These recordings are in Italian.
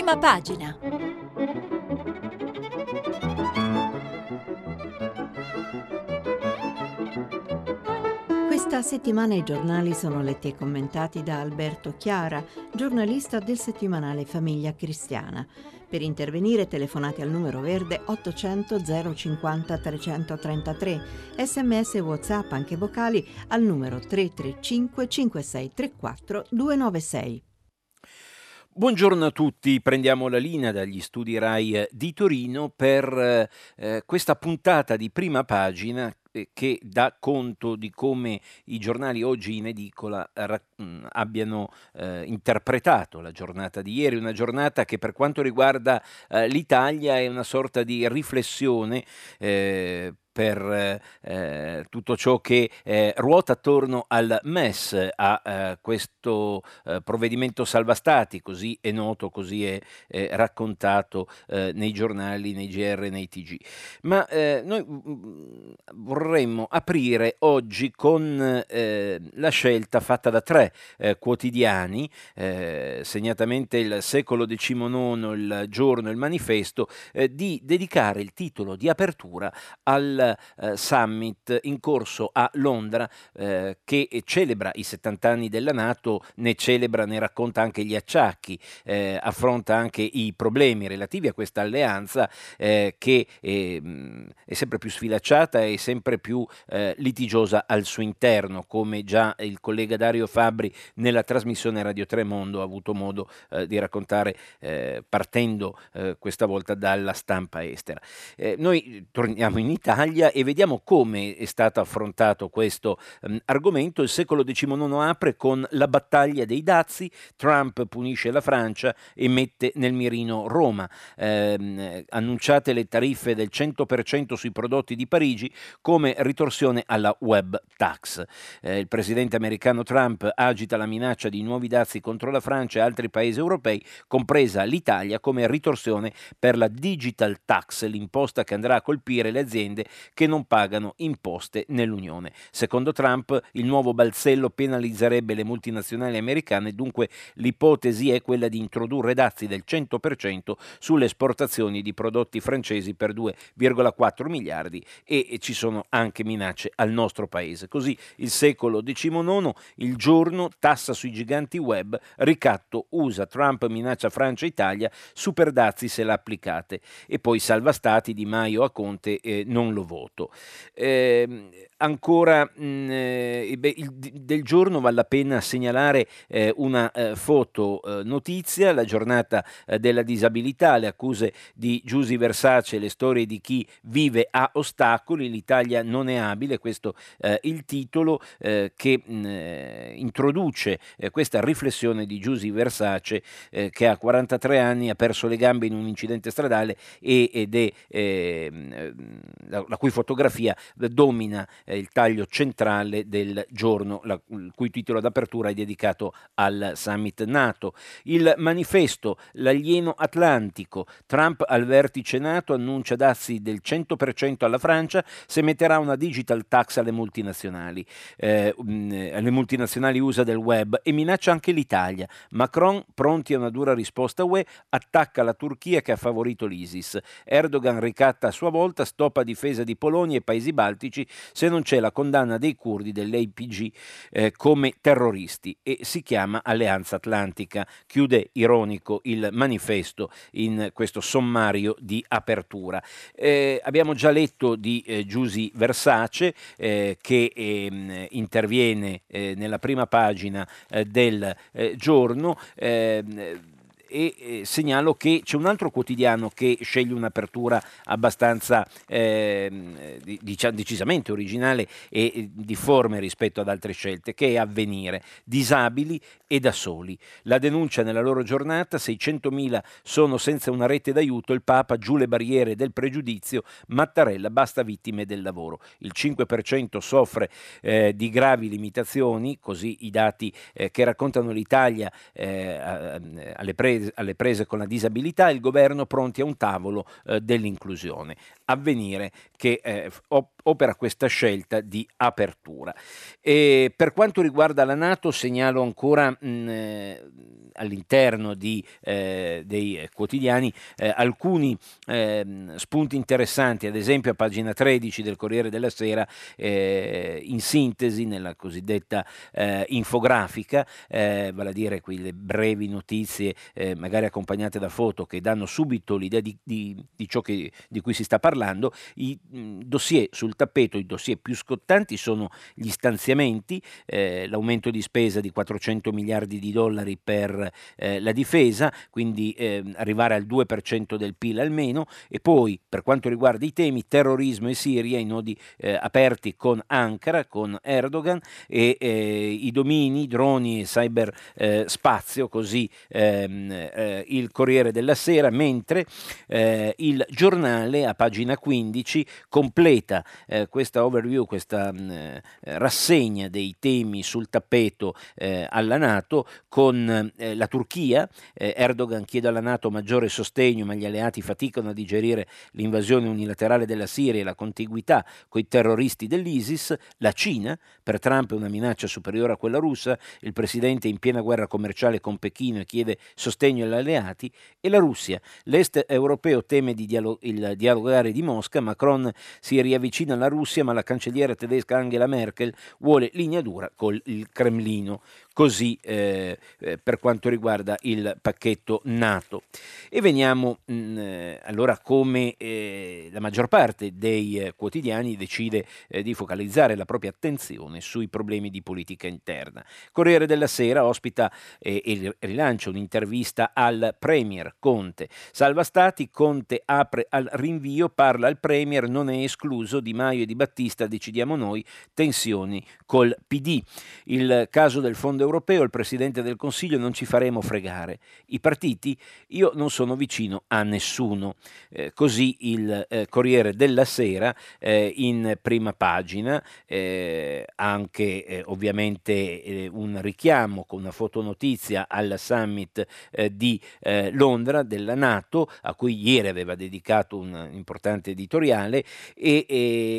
Prima pagina. Questa settimana i giornali sono letti e commentati da Alberto Chiara, giornalista del settimanale Famiglia Cristiana. Per intervenire telefonate al numero verde 800 050 333, sms e whatsapp anche vocali al numero 335 5634 296. Buongiorno a tutti, prendiamo la linea dagli studi RAI di Torino per eh, questa puntata di prima pagina eh, che dà conto di come i giornali oggi in edicola ra- abbiano eh, interpretato la giornata di ieri, una giornata che per quanto riguarda eh, l'Italia è una sorta di riflessione eh, per eh, tutto ciò che eh, ruota attorno al MES, a eh, questo eh, provvedimento salva stati, così è noto, così è raccontato eh, nei giornali, nei GR, nei TG. Ma eh, noi mm, mm, vorremmo aprire oggi con la scelta fatta da tre quotidiani, segnatamente il secolo XIX, il giorno il manifesto, di dedicare il titolo di apertura al eh, summit in corso a Londra eh, che celebra i 70 anni della Nato, ne celebra, ne racconta anche gli acciacchi, eh, affronta anche i problemi relativi a questa alleanza eh, che ehm, è sempre più sfilacciata e sempre più eh, litigiosa al suo interno, come già il collega Dario Fabri nella trasmissione Radio Tremondo ha avuto modo eh, di raccontare partendo questa volta dalla stampa estera. noi torniamo in Italia Italia e vediamo come è stato affrontato questo um, argomento. Il secolo XIX apre con la battaglia dei dazi, Trump punisce la Francia e mette nel mirino Roma. Eh, annunciate le tariffe del 100% sui prodotti di Parigi come ritorsione alla web tax. Eh, il presidente americano Trump agita la minaccia di nuovi dazi contro la Francia e altri paesi europei, compresa l'Italia, come ritorsione per la digital tax, l'imposta che andrà a colpire le aziende che non pagano imposte nell'Unione. Secondo Trump il nuovo balzello penalizzerebbe le multinazionali americane, dunque l'ipotesi è quella di introdurre dazi del 100% sulle esportazioni di prodotti francesi per 2,4 miliardi e ci sono anche minacce al nostro paese. Così il secolo XIX, il giorno, tassa sui giganti web, ricatto USA, Trump minaccia Francia e Italia, super dazi se la applicate e poi salva stati Di Maio a Conte eh, non lo voto. Eh, ancora mh, mm, eh, il, del giorno vale la pena segnalare eh, una eh, foto eh, notizia, la giornata eh, della disabilità, le accuse di Giusy Versace, le storie di chi vive a ostacoli, l'Italia non è abile, questo è il titolo che mh, mm, introduce questa riflessione di Giusy Versace che a 43 anni ha perso le gambe in un incidente stradale e, ed è ehm, la, la cui fotografia domina il taglio centrale del giorno, la, il cui titolo d'apertura è dedicato al summit NATO. Il manifesto, l'alieno atlantico, Trump al vertice NATO annuncia dazi del 100% alla Francia se metterà una digital tax alle multinazionali, eh, alle multinazionali USA del web e minaccia anche l'Italia. Macron, pronti a una dura risposta UE, attacca la Turchia che ha favorito l'ISIS. Erdogan ricatta a sua volta, stoppa difesa di Polonia e paesi baltici se non c'è la condanna dei curdi dell'APG eh, come terroristi e si chiama Alleanza Atlantica. Chiude ironico il manifesto in questo sommario di apertura. Eh, abbiamo già letto di eh, Giusy Versace eh, che ehm, interviene eh, nella prima pagina eh, del giorno ehm, e eh, segnalo che c'è un altro quotidiano che sceglie un'apertura abbastanza eh, diciamo, decisamente originale e difforme rispetto ad altre scelte, che è avvenire, disabili e da soli. La denuncia nella loro giornata, 600.000 sono senza una rete d'aiuto, il Papa giù le barriere del pregiudizio, Mattarella basta vittime del lavoro. Il 5% soffre eh, di gravi limitazioni, così i dati eh, che raccontano l'Italia eh, alle prese alle prese con la disabilità, il governo pronti a un tavolo eh, dell'inclusione. Avvenire che eh, opera questa scelta di apertura. E per quanto riguarda la Nato, segnalo ancora mh, mm, eh, all'interno di, eh, dei quotidiani eh, alcuni ehm, spunti interessanti, ad esempio a pagina 13 del Corriere della Sera, eh, in sintesi nella cosiddetta eh, infografica, vale a dire quelle brevi notizie, magari accompagnate da foto, che danno subito l'idea di, di, di ciò che, di cui si sta parlando, i mh, dossier sul tappeto, i dossier più scottanti sono gli stanziamenti, eh, l'aumento di spesa di 400 miliardi di dollari per eh, la difesa, quindi eh, arrivare al 2% del PIL almeno, e poi per quanto riguarda i temi terrorismo e Siria, i nodi eh, aperti con Ankara, con Erdogan e eh, i domini, droni e cyberspazio, così ehm, il Corriere della Sera, mentre il giornale a pagina 15 completa questa overview, questa mh, rassegna dei temi sul tappeto eh, alla Nato con eh, la Turchia. Eh, Erdogan chiede alla Nato maggiore sostegno, ma gli alleati faticano a digerire l'invasione unilaterale della Siria e la contiguità con i terroristi dell'ISIS. La Cina, per Trump è una minaccia superiore a quella russa. Il presidente è in piena guerra commerciale con Pechino e chiede sostegno agli alleati. E la Russia. L'est europeo teme di dialo- il dialogare di Mosca. Macron si riavvicina alla Russia, ma la cancelliera tedesca Angela Merkel vuole linea dura col Cremlino così eh, eh, per quanto riguarda il pacchetto NATO. E veniamo mh, mm, eh, allora come eh, la maggior parte dei eh, quotidiani decide eh, di focalizzare la propria attenzione sui problemi di politica interna. Corriere della Sera ospita e rilancia un'intervista al Premier Conte. Salva Stati, Conte apre al rinvio, parla al Premier, non è escluso, Di Maio e Di Battista decidiamo noi, tensioni col PD. Il caso del Fondo europeo, il Presidente del Consiglio non ci faremo fregare. I partiti, io non sono vicino a nessuno. Eh, così il eh, Corriere della Sera eh, in prima pagina, eh, anche eh, ovviamente eh, un richiamo con una fotonotizia al summit di Londra della Nato, a cui ieri aveva dedicato un importante editoriale, e,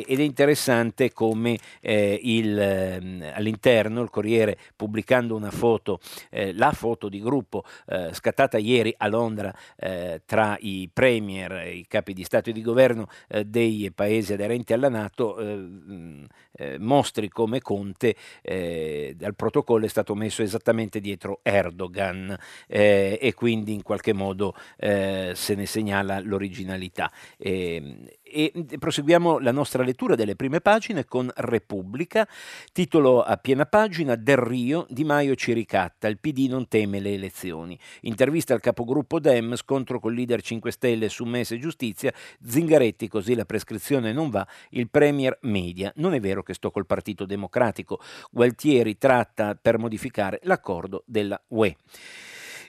ed è interessante come il, ehm, all'interno il Corriere pubblicando pubblicando una foto, eh, la foto di gruppo eh, scattata ieri a Londra eh, tra i premier, e i capi di Stato e di governo eh, dei paesi aderenti alla Nato, eh, eh, mostri come Conte dal protocollo è stato messo esattamente dietro Erdogan e quindi in qualche modo se ne segnala l'originalità. Ehm, e proseguiamo la nostra lettura delle prime pagine con Repubblica, titolo a piena pagina Del Rio, Di Maio ci ricatta, il PD non teme le elezioni. Intervista al capogruppo Dem, scontro col leader 5 Stelle su Mese Giustizia, Zingaretti, così la prescrizione non va, il Premier media. Non è vero che sto col Partito Democratico, Gualtieri tratta per modificare l'accordo della UE.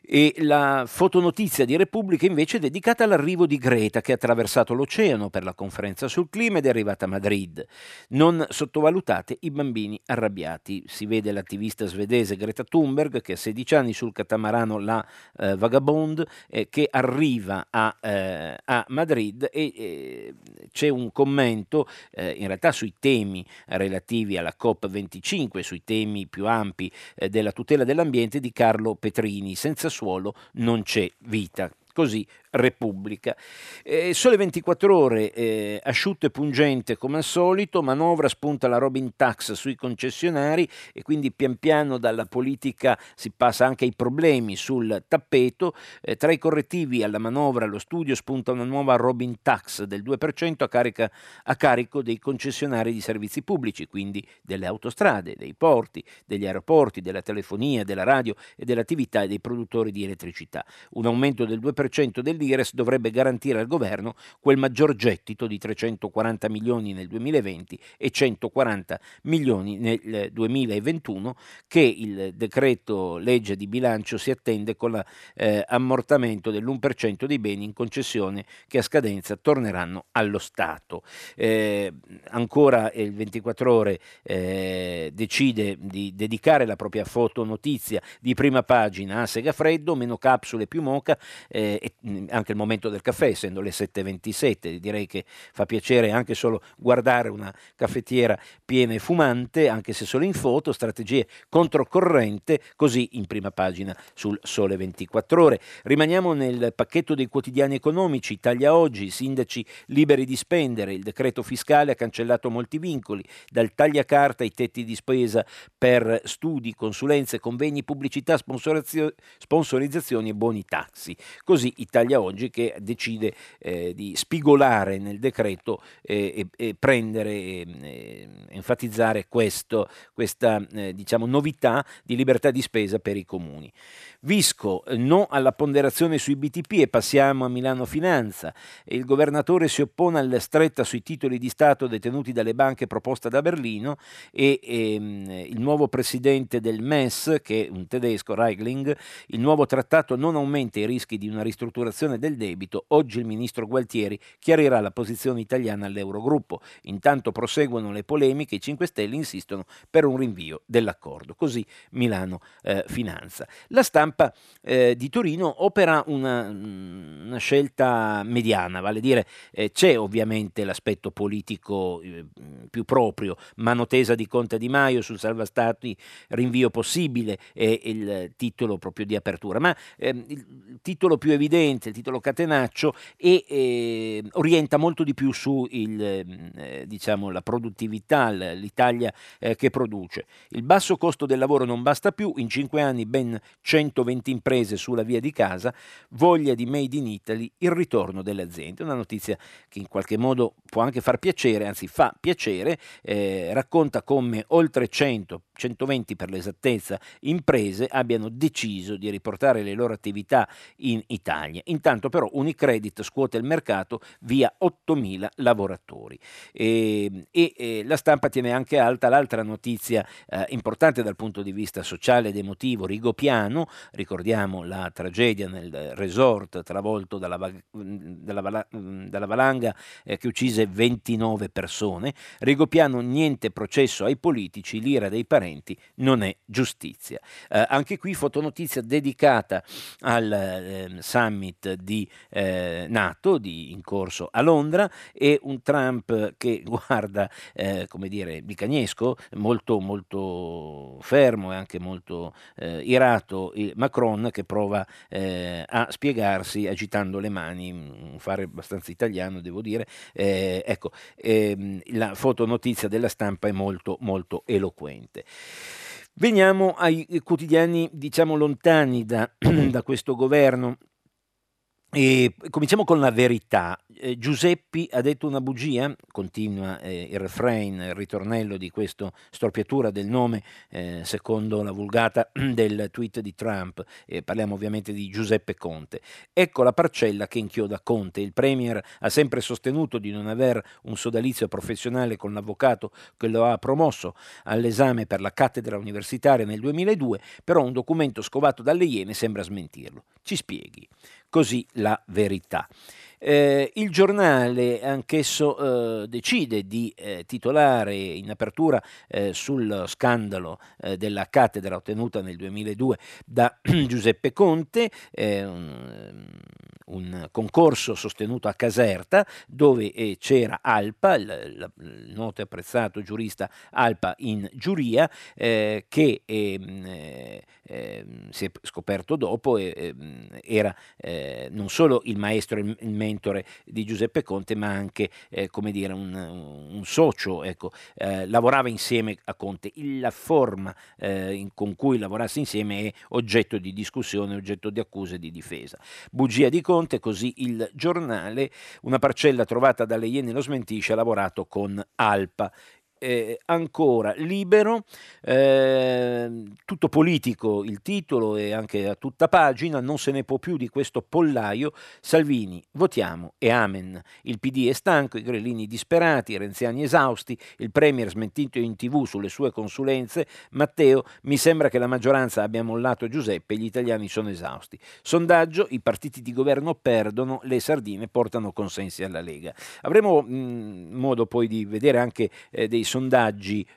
E la fotonotizia di Repubblica invece è dedicata all'arrivo di Greta che ha attraversato l'oceano per la conferenza sul clima ed è arrivata a Madrid. Non sottovalutate i bambini arrabbiati. Si vede l'attivista svedese Greta Thunberg che ha 16 anni sul catamarano La eh, Vagabond eh, che arriva a, eh, a Madrid e eh, c'è un commento eh, in realtà sui temi relativi alla COP25, sui temi più ampi eh, della tutela dell'ambiente di Carlo Petrini, senza suolo non c'è vita. Così Repubblica. Eh, sole 24 ore, eh, asciutto e pungente come al solito, manovra spunta la Robin Tax sui concessionari e quindi pian piano dalla politica si passa anche ai problemi sul tappeto. Eh, tra i correttivi alla manovra allo studio spunta una nuova Robin Tax del 2% a, carica, a carico dei concessionari di servizi pubblici, quindi delle autostrade, dei porti, degli aeroporti, della telefonia, della radio e dell'attività dei produttori di elettricità. Un aumento del 2% del l'IRES dovrebbe garantire al governo quel maggior gettito di 340 milioni nel 2020 e 140 milioni nel 2021 che il decreto legge di bilancio si attende con l'ammortamento eh, dell'1% dei beni in concessione che a scadenza torneranno allo Stato. Eh, ancora il 24 ore eh, decide di dedicare la propria foto notizia di prima pagina a Segafreddo, meno capsule più moca, eh, eh, anche il momento del caffè, essendo le 7.27, direi che fa piacere anche solo guardare una caffettiera piena e fumante, anche se solo in foto, strategie controcorrente, così in prima pagina sul Sole 24 Ore. Rimaniamo nel pacchetto dei quotidiani economici, Italia Oggi, sindaci liberi di spendere, il decreto fiscale ha cancellato molti vincoli, dal tagliacarta ai tetti di spesa per studi, consulenze, convegni, pubblicità, sponsorizzazioni e buoni taxi. Così Italia Oggi che decide eh, di spigolare nel decreto eh, e, e, prendere, eh, enfatizzare questo, questa eh, diciamo, novità di libertà di spesa per i comuni. Visco, eh, no alla ponderazione sui BTP e passiamo a Milano Finanza. Il governatore si oppone alla stretta sui titoli di Stato detenuti dalle banche proposta da Berlino e ehm, il nuovo presidente del MES, che è un tedesco, Reigling, il nuovo trattato non aumenta i rischi di una ristrutturazione del debito. Oggi il ministro Gualtieri chiarirà la posizione italiana all'Eurogruppo. Intanto proseguono le polemiche, i 5 Stelle insistono per un rinvio dell'accordo. Così Milano eh, Finanza. La stampa eh, di Torino opera una, una, scelta mediana, vale a dire eh, c'è ovviamente l'aspetto politico eh, più proprio, mano tesa di Conte Di Maio sul salva stati, rinvio possibile è il titolo proprio di apertura, ma ehm, il titolo più evidente, il titolo catenaccio, è, eh, orienta molto di più su il, eh, diciamo, la produttività, l'Italia eh, che produce. Il basso costo del lavoro non basta più, in cinque anni ben 100 120 imprese sulla via di casa, voglia di Made in Italy, il ritorno delle aziende. Una notizia che in qualche modo può anche far piacere, anzi fa piacere, eh, racconta come oltre 100, 120 per l'esattezza, imprese abbiano deciso di riportare le loro attività in Italia. Intanto però Unicredit scuote il mercato via 8.000 lavoratori. E, e, e, la stampa tiene anche alta l'altra notizia eh, importante dal punto di vista sociale ed emotivo, Rigopiano, ricordiamo la tragedia nel resort travolto dalla, dalla, dalla valanga eh, che uccise 29 persone. Rigopiano niente processo ai politici, l'ira dei parenti non è giustizia. Eh, anche qui fotonotizia dedicata al eh, summit di eh, NATO di, in corso a Londra e un Trump che guarda, eh, come dire, di cagnesco, molto, molto fermo e anche molto eh, irato Macron che prova eh, a spiegarsi agitando le mani, un fare abbastanza italiano devo dire, eh, ecco, ehm, la fotonotizia della stampa è molto molto eloquente. Veniamo ai quotidiani diciamo lontani da, da questo governo e cominciamo con la verità. Eh, Giuseppi ha detto una bugia, continua eh, il refrain, il ritornello di questa storpiatura del nome eh, secondo la vulgata del tweet di Trump, parliamo ovviamente di Giuseppe Conte. Ecco la parcella che inchioda Conte. Il Premier ha sempre sostenuto di non aver un sodalizio professionale con l'avvocato che lo ha promosso all'esame per la cattedra universitaria nel 2002, però un documento scovato dalle Iene sembra smentirlo. Ci spieghi così la verità. Eh, il giornale anch'esso eh, decide di eh, titolare in apertura eh, sul scandalo eh, della cattedra ottenuta nel 2002 da Giuseppe Conte, un, un, concorso sostenuto a Caserta dove eh, c'era Alpa, il, il, noto e apprezzato giurista Alpa in giuria, che ehm, ehm, si è scoperto dopo ehm, era non solo il maestro e il mentore di Giuseppe Conte, ma anche eh, come dire, un, un socio, ecco, eh, lavorava insieme a Conte. La forma eh, in, con cui lavorasse insieme è oggetto di discussione, oggetto di accuse e di difesa. Bugia di Conte, così il giornale, una parcella trovata dalle Iene lo smentisce, ha lavorato con Alpa eh, ancora libero, eh, tutto politico il titolo e anche a tutta pagina, non se ne può più di questo pollaio, Salvini, votiamo e amen. Il PD è stanco, i grillini disperati, i renziani esausti, il Premier smentito in tv sulle sue consulenze, Matteo, mi sembra che la maggioranza abbia mollato Giuseppe, gli italiani sono esausti. Sondaggio, i partiti di governo perdono, le sardine portano consensi alla Lega. Avremo mh, modo poi di vedere anche eh, dei sondaggi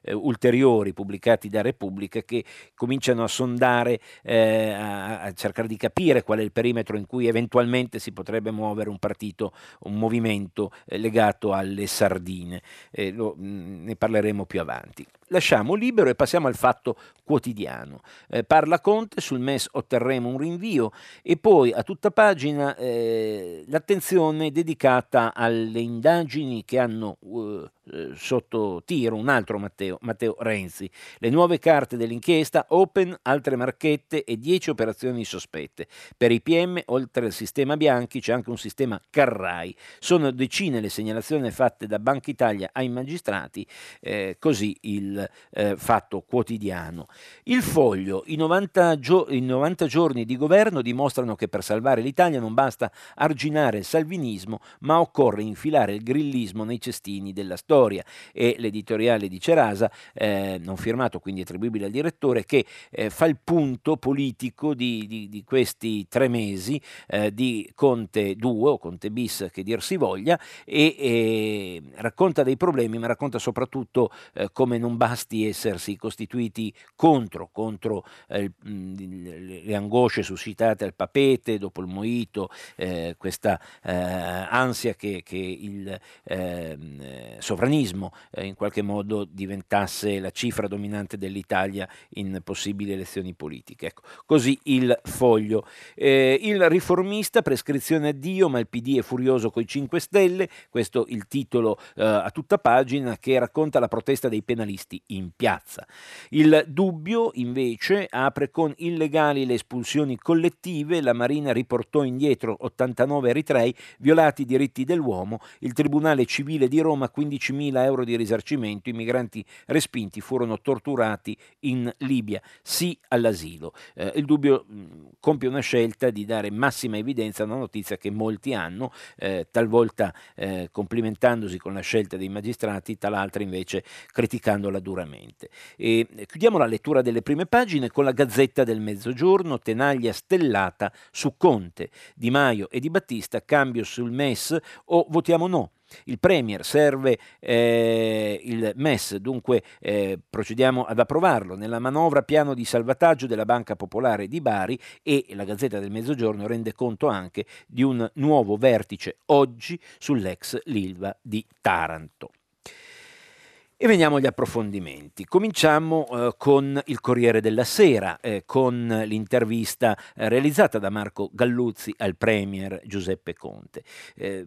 eh, ulteriori pubblicati da Repubblica che cominciano a sondare, eh, a, a, cercare di capire qual è il perimetro in cui eventualmente si potrebbe muovere un partito, un movimento eh, legato alle sardine. Lo, mh, mm, ne parleremo più avanti lasciamo libero e passiamo al fatto quotidiano. Eh, parla Conte, sul MES otterremo un rinvio e poi a tutta pagina eh, l'attenzione dedicata alle indagini che hanno uh, sotto tiro un altro Matteo, Matteo Renzi. Le nuove carte dell'inchiesta, Open, altre marchette e 10 operazioni sospette. Per i PM, oltre al sistema Bianchi, c'è anche un sistema Carrai. Sono decine le segnalazioni fatte da Banca Italia ai magistrati, eh, così il eh, fatto quotidiano. Il foglio, i 90, gio- i 90 giorni di governo dimostrano che per salvare l'Italia non basta arginare il salvinismo, ma occorre infilare il grillismo nei cestini della storia. E l'editoriale di Cerasa, eh, non firmato quindi attribuibile al direttore, che eh, fa il punto politico di, di, di questi tre mesi eh, di Conte 2 o Conte bis che dir si voglia e, e racconta dei problemi, ma racconta soprattutto eh, come non basti essersi costituiti contro, contro eh, le angosce suscitate al papete dopo il moito, eh, questa eh, ansia che, che il ehm, sovranismo eh, in qualche modo diventasse la cifra dominante dell'Italia in possibili elezioni politiche. Ecco, così il foglio. Eh, il riformista, prescrizione a Dio, ma il PD è furioso coi 5 Stelle, questo il titolo eh, a tutta pagina che racconta la protesta dei penalisti in piazza. Il dubbio invece apre con illegali le espulsioni collettive, la Marina riportò indietro 89 eritrei violati i diritti dell'uomo, il Tribunale Civile di Roma 15.000 euro di risarcimento, i migranti respinti furono torturati in Libia, sì all'asilo. Eh, il dubbio mh, compie una scelta di dare massima evidenza a una notizia che molti hanno, eh, talvolta eh, complimentandosi con la scelta dei magistrati, tal'altra invece criticando la duramente. E chiudiamo la lettura delle prime pagine con la Gazzetta del Mezzogiorno, tenaglia stellata su Conte, Di Maio e Di Battista, cambio sul MES o votiamo no. Il Premier serve eh, il MES, dunque eh, procediamo ad approvarlo. Nella manovra piano di salvataggio della Banca Popolare di Bari e la Gazzetta del Mezzogiorno rende conto anche di un nuovo vertice oggi sull'ex Lilva di Taranto. E veniamo agli approfondimenti. Cominciamo eh, con il Corriere della Sera, eh, con l'intervista eh, realizzata da Marco Galluzzi al Premier Giuseppe Conte. Eh,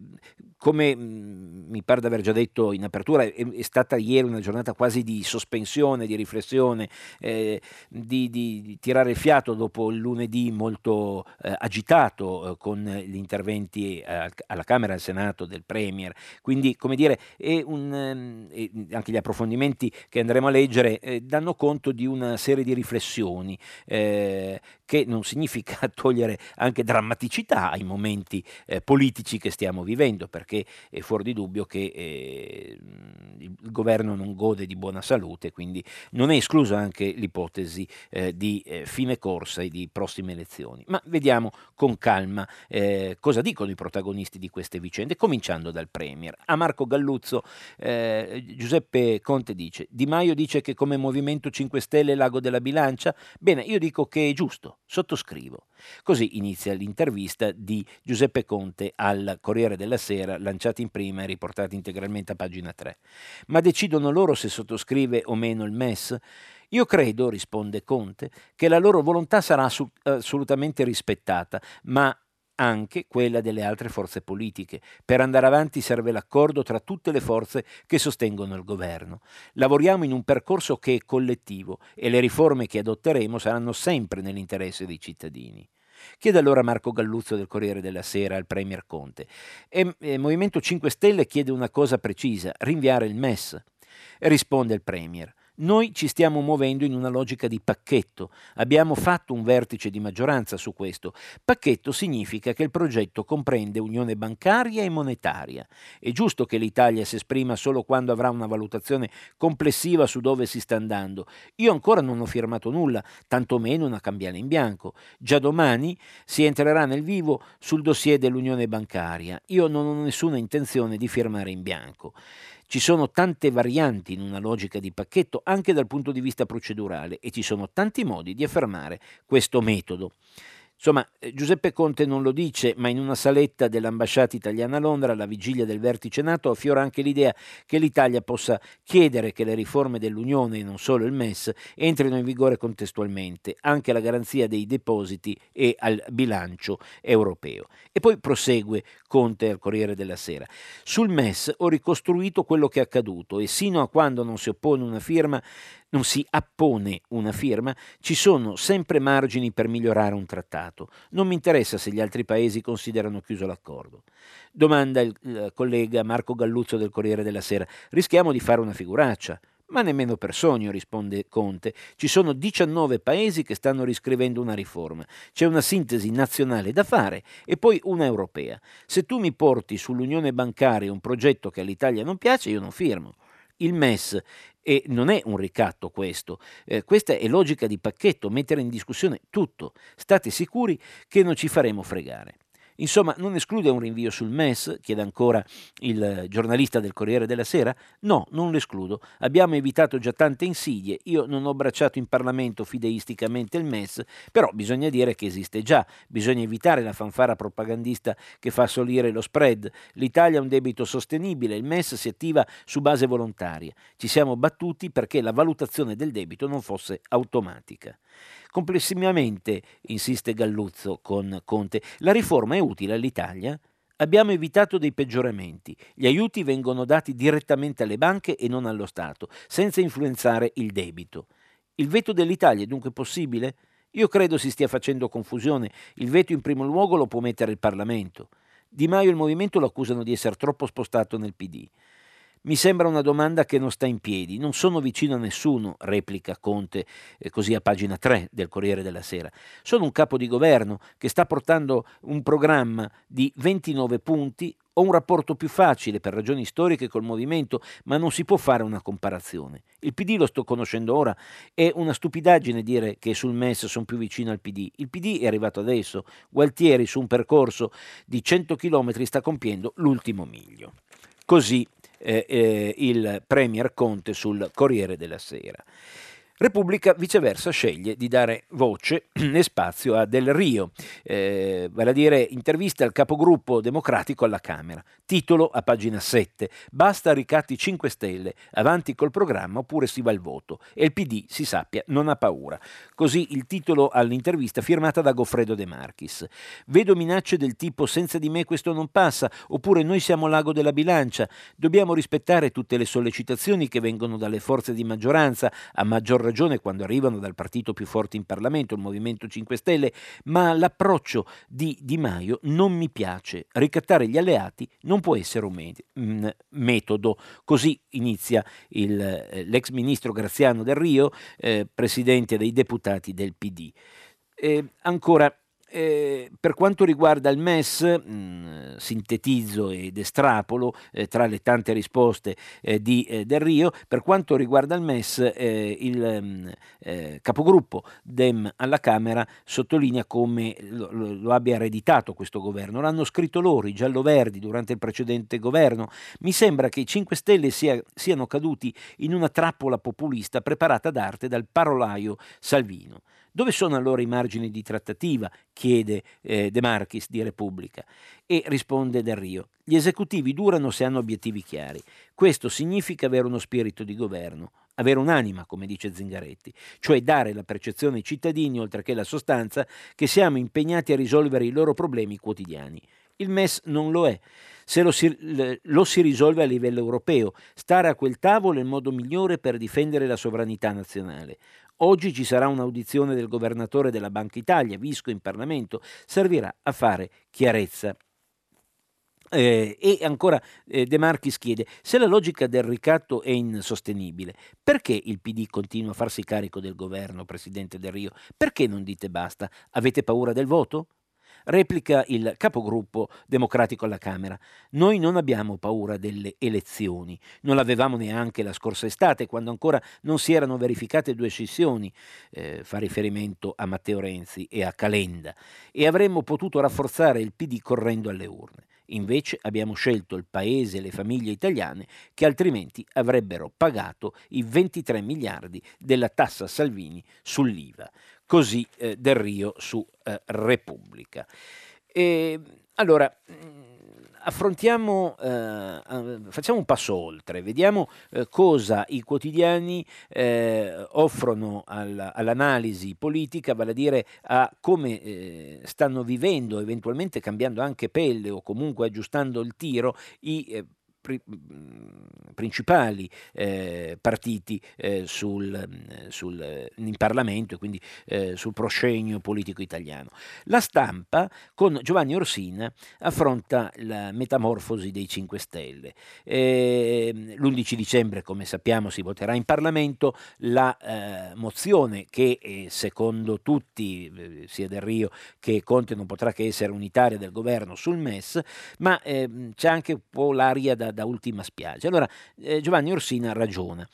come mm, mi pare di aver già detto in apertura, è, è, stata ieri una giornata quasi di sospensione, di riflessione, eh, di, di, di, tirare il fiato dopo il lunedì molto agitato con gli interventi alla Camera e al Senato del Premier. Quindi, come dire, è un, ehm, anche gli approfondimenti che andremo a leggere eh, danno conto di una serie di riflessioni eh, che non significa togliere anche drammaticità ai momenti eh, politici che stiamo vivendo, perché è fuori di dubbio che eh, il governo non gode di buona salute, quindi non è esclusa anche l'ipotesi eh, di eh, fine corsa e di prossime elezioni. Ma vediamo con calma cosa dicono i protagonisti di queste vicende, cominciando dal Premier. A Marco Galluzzo, Conte dice, Di Maio dice che come Movimento 5 Stelle l'ago della bilancia, bene, io dico che è giusto sottoscrivo. Così inizia l'intervista di Giuseppe Conte al Corriere della Sera, lanciata in prima e riportata integralmente a pagina 3. Ma decidono loro se sottoscrive o meno il MES? Io credo, risponde Conte, che la loro volontà sarà assolutamente rispettata, ma anche quella delle altre forze politiche. Per andare avanti serve l'accordo tra tutte le forze che sostengono il governo. Lavoriamo in un percorso che è collettivo e le riforme che adotteremo saranno sempre nell'interesse dei cittadini. Chiede allora Marco Galluzzo del Corriere della Sera al Premier Conte. E, e Movimento 5 Stelle chiede una cosa precisa, rinviare il MES. E risponde il Premier. Noi ci stiamo muovendo in una logica di pacchetto. Abbiamo fatto un vertice di maggioranza su questo. Pacchetto significa che il progetto comprende unione bancaria e monetaria. È giusto che l'Italia si esprima solo quando avrà una valutazione complessiva su dove si sta andando. Io ancora non ho firmato nulla, tantomeno una cambiale in bianco. Già domani si entrerà nel vivo sul dossier dell'unione bancaria. Io non ho nessuna intenzione di firmare in bianco. Ci sono tante varianti in una logica di pacchetto anche dal punto di vista procedurale e ci sono tanti modi di affermare questo metodo. Insomma, eh, Giuseppe Conte non lo dice, ma in una saletta dell'ambasciata italiana a Londra, alla vigilia del vertice NATO, affiora anche l'idea che l'Italia possa chiedere che le riforme dell'Unione, e non solo il MES, entrino in vigore contestualmente, anche alla garanzia dei depositi e al bilancio europeo. E poi prosegue Conte al Corriere della Sera. Sul MES ho ricostruito quello che è accaduto e sino a quando non si oppone una firma non si appone una firma, ci sono sempre margini per migliorare un trattato. Non mi interessa se gli altri paesi considerano chiuso l'accordo. Domanda il, collega Marco Galluzzo del Corriere della Sera. Rischiamo di fare una figuraccia. Ma nemmeno per sogno, risponde Conte. Ci sono 19 paesi che stanno riscrivendo una riforma. C'è una sintesi nazionale da fare e poi una europea. Se tu mi porti sull'unione bancaria un progetto che all'Italia non piace, io non firmo. Il MES e non è un ricatto questo, eh, questa è logica di pacchetto, mettere in discussione tutto. State sicuri che non ci faremo fregare. Insomma, non esclude un rinvio sul MES, chiede ancora il giornalista del Corriere della Sera? No, non l'escludo. Abbiamo evitato già tante insidie. Io non ho bracciato in Parlamento fideisticamente il MES, però bisogna dire che esiste già. Bisogna evitare la fanfara propagandista che fa solire lo spread. L'Italia ha un debito sostenibile, il MES si attiva su base volontaria. Ci siamo battuti perché la valutazione del debito non fosse automatica. Complessivamente, insiste Galluzzo con Conte, la riforma è utile all'Italia? Abbiamo evitato dei peggioramenti. Gli aiuti vengono dati direttamente alle banche e non allo Stato, senza influenzare il debito. Il veto dell'Italia è dunque possibile? Io credo si stia facendo confusione. Il veto in primo luogo lo può mettere il Parlamento. Di Maio e il Movimento lo accusano di essere troppo spostato nel PD. Mi sembra una domanda che non sta in piedi. Non sono vicino a nessuno, replica Conte, eh, così a pagina 3 del Corriere della Sera. Sono un capo di governo che sta portando un programma di 29 punti. Ho un rapporto più facile per ragioni storiche col movimento, ma non si può fare una comparazione. Il PD lo sto conoscendo ora. È una stupidaggine dire che sul MES sono più vicino al PD. Il PD è arrivato adesso. Gualtieri su un percorso di 100 km sta compiendo l'ultimo miglio. Così eh, eh, il Premier Conte sul Corriere della Sera. Repubblica viceversa sceglie di dare voce e spazio a Del Rio, eh, vale a dire intervista al capogruppo democratico alla Camera. Titolo a pagina 7. Basta ricatti 5 Stelle, avanti col programma oppure si va al voto. E il PD, si sappia, non ha paura. Così il titolo all'intervista firmata da Goffredo De Marchis. Vedo minacce del tipo senza di me questo non passa, oppure noi siamo l'ago della bilancia. Dobbiamo rispettare tutte le sollecitazioni che vengono dalle forze di maggioranza, a maggior ragione quando arrivano dal partito più forte in Parlamento, il Movimento 5 Stelle, ma l'approccio di Di Maio non mi piace. Ricattare gli alleati non non può essere un mm, metodo. Così inizia il, eh, l'ex ministro Graziano Del Rio, eh, presidente dei deputati del PD. Eh, ancora eh, per quanto riguarda il MES, mh, mm, sintetizzo ed estrapolo eh, tra le tante risposte eh, di eh, Del Rio, per quanto riguarda il MES, eh, il mm, eh, capogruppo Dem alla Camera sottolinea come lo, lo, abbia ereditato questo governo. L'hanno scritto loro, i giallo-verdi, durante il precedente governo. Mi sembra che i 5 Stelle sia, siano caduti in una trappola populista preparata d'arte dal parolaio Salvino. Dove sono allora i margini di trattativa? chiede eh, De Marchis di Repubblica. E risponde Del Rio. Gli esecutivi durano se hanno obiettivi chiari. Questo significa avere uno spirito di governo, avere un'anima, come dice Zingaretti, cioè dare la percezione ai cittadini, oltre che la sostanza, che siamo impegnati a risolvere i loro problemi quotidiani. Il MES non lo è. Se lo si, lo si, risolve a livello europeo, stare a quel tavolo è il modo migliore per difendere la sovranità nazionale. Oggi ci sarà un'audizione del governatore della Banca Italia, Visco, in Parlamento, servirà a fare chiarezza. Eh, e ancora eh, De Marchis chiede: se la logica del ricatto è insostenibile, perché il PD continua a farsi carico del governo, Presidente Del Rio? Perché non dite basta? Avete paura del voto? Replica il capogruppo democratico alla Camera. Noi non abbiamo paura delle elezioni, non l'avevamo neanche la scorsa estate, quando ancora non si erano verificate due scissioni, eh, fa riferimento a Matteo Renzi e a Calenda, e avremmo potuto rafforzare il PD correndo alle urne. Invece abbiamo scelto il paese e le famiglie italiane che altrimenti avrebbero pagato i 23 miliardi della tassa Salvini sull'IVA. Così eh, Del Rio su eh, Repubblica. E, allora, affrontiamo, eh, facciamo un passo oltre, vediamo eh, cosa i quotidiani eh, offrono al, all'analisi politica, vale a dire a come eh, stanno vivendo, eventualmente cambiando anche pelle o comunque aggiustando il tiro, i eh, pri- principali eh, partiti eh, sul, sul, in Parlamento e quindi eh, sul proscenio politico italiano. La stampa con Giovanni Orsina affronta la metamorfosi dei 5 Stelle. Ehm, L'11 dicembre, come sappiamo, si voterà in Parlamento la eh, mozione che eh, secondo tutti, eh, sia Del Rio che Conte, non potrà che essere unitaria del governo sul MES, ma ehm, c'è anche un po' l'aria da da ultima spiaggia. Allora eh, Giovanni Orsina ragiona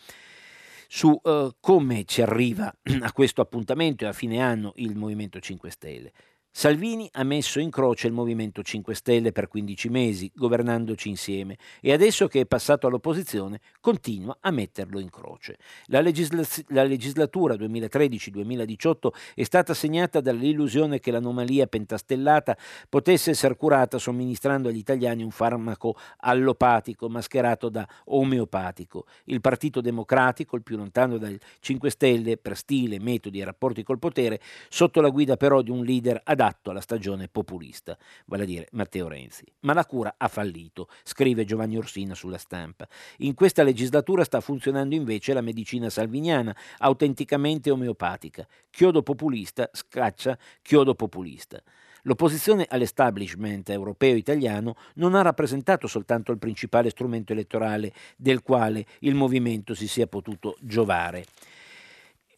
su eh, come ci arriva a questo appuntamento e a fine anno il Movimento 5 Stelle. Salvini ha messo in croce il Movimento 5 Stelle per 15 mesi, governandoci insieme, e adesso che è passato all'opposizione continua a metterlo in croce. La, legisla- la legislatura 2013-2018 è stata segnata dall'illusione che l'anomalia pentastellata potesse essere curata somministrando agli italiani un farmaco allopatico mascherato da omeopatico. Il Partito Democratico, il più lontano dal 5 Stelle per stile, metodi e rapporti col potere, sotto la guida però di un leader adatto adatto alla stagione populista, vale a dire Matteo Renzi. Ma la cura ha fallito, scrive Giovanni Orsina sulla stampa. In questa legislatura sta funzionando invece la medicina salviniana, autenticamente omeopatica. Chiodo populista scaccia chiodo populista. L'opposizione all'establishment europeo-italiano non ha rappresentato soltanto il principale strumento elettorale del quale il movimento si sia potuto giovare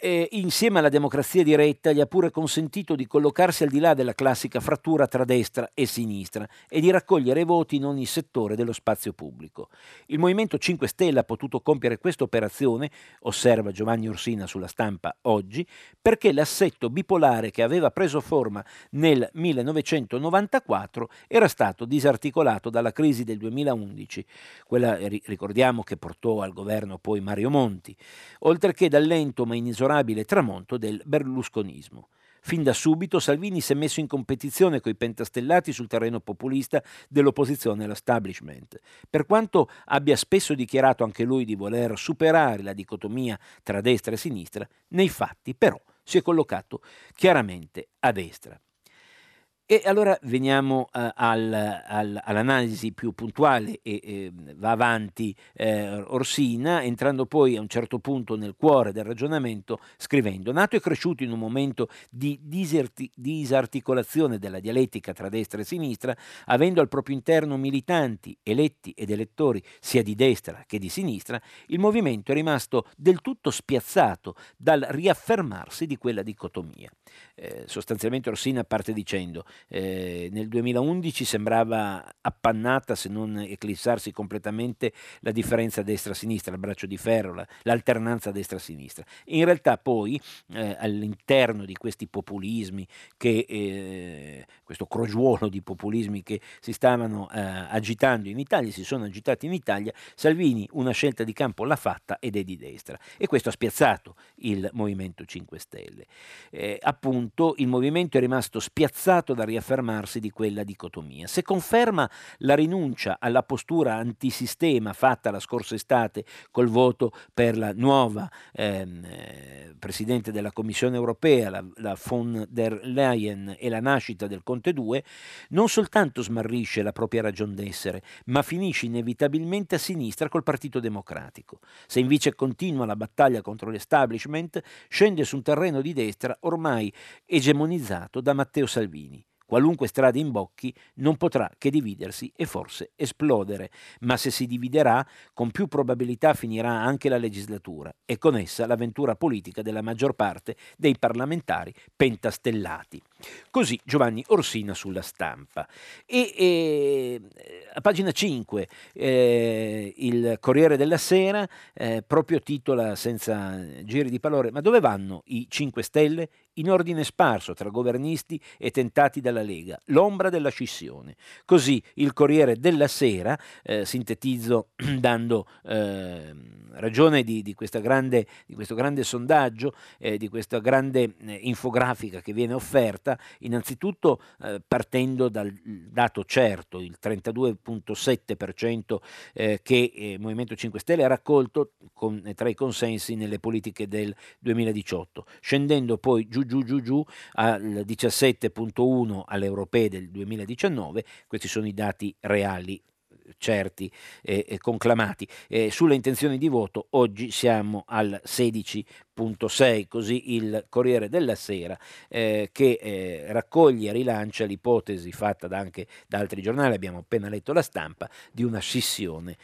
eh, insieme alla democrazia diretta gli ha pure consentito di collocarsi al di là della classica frattura tra destra e sinistra e di raccogliere voti in ogni settore dello spazio pubblico. Il Movimento 5 Stelle ha potuto compiere questa operazione, osserva Giovanni Orsina sulla stampa oggi, perché l'assetto bipolare che aveva preso forma nel 1994 era stato disarticolato dalla crisi del 2011, quella ricordiamo che portò al governo poi Mario Monti, oltre che dal lento ma inesorabile inesorabile tramonto del berlusconismo. Fin da subito Salvini si è messo in competizione coi pentastellati sul terreno populista dell'opposizione all'establishment. Per quanto abbia spesso dichiarato anche lui di voler superare la dicotomia tra destra e sinistra, nei fatti però si è collocato chiaramente a destra. E allora veniamo uh, al, al, all'analisi più puntuale e eh, va avanti eh, Orsina, entrando poi a un certo punto nel cuore del ragionamento, scrivendo: Nato e cresciuto in un momento di diserti, disarticolazione della dialettica tra destra e sinistra, avendo al proprio interno militanti, eletti ed elettori sia di destra che di sinistra, il movimento è rimasto del tutto spiazzato dal riaffermarsi di quella dicotomia. Eh, sostanzialmente Orsina parte dicendo eh, nel 2011 sembrava appannata se non eclissarsi completamente la differenza destra-sinistra, il braccio di ferro, la, l'alternanza destra-sinistra. In realtà poi eh, all'interno di questi populismi, che, eh, questo crogiuolo di populismi che si stavano eh, agitando in Italia, si sono agitati in Italia, Salvini una scelta di campo l'ha fatta ed è di destra e questo ha spiazzato il Movimento 5 Stelle. Eh, appunto il movimento è rimasto spiazzato da riaffermarsi di quella dicotomia. Se conferma la rinuncia alla postura antisistema fatta la scorsa estate col voto per la nuova ehm, eh, Presidente della Commissione europea, la, la von der Leyen e la nascita del Conte 2, non soltanto smarrisce la propria ragion d'essere, ma finisce inevitabilmente a sinistra col Partito Democratico. Se invece continua la battaglia contro l'establishment, scende su un terreno di destra ormai egemonizzato da Matteo Salvini. Qualunque strada imbocchi non potrà che dividersi e forse esplodere, ma se si dividerà, con più probabilità finirà anche la legislatura e con essa l'avventura politica della maggior parte dei parlamentari pentastellati. Così Giovanni Orsina sulla stampa. E, e a pagina 5 eh, il Corriere della Sera eh, proprio titola senza giri di parole, ma dove vanno i 5 Stelle? In ordine sparso tra governisti e tentati dalla Lega, l'ombra della scissione. Così il Corriere della Sera, eh, sintetizzo dando eh, ragione di, di, grande, di, questo grande sondaggio, eh, di questa grande eh, infografica che viene offerta, innanzitutto eh, partendo dal dato certo, il 32.7% eh, che il Movimento 5 Stelle ha raccolto con, tra i consensi nelle politiche del 2018, scendendo poi giù giù giù giù al 17.1 alle europee del 2019, questi sono i dati reali certi e, e conclamati. Eh, sulle intenzioni di voto oggi siamo al 16 6.6, così il Corriere della Sera, eh, che eh, raccoglie e rilancia l'ipotesi fatta da anche da altri giornali, abbiamo appena letto la stampa, di una scissione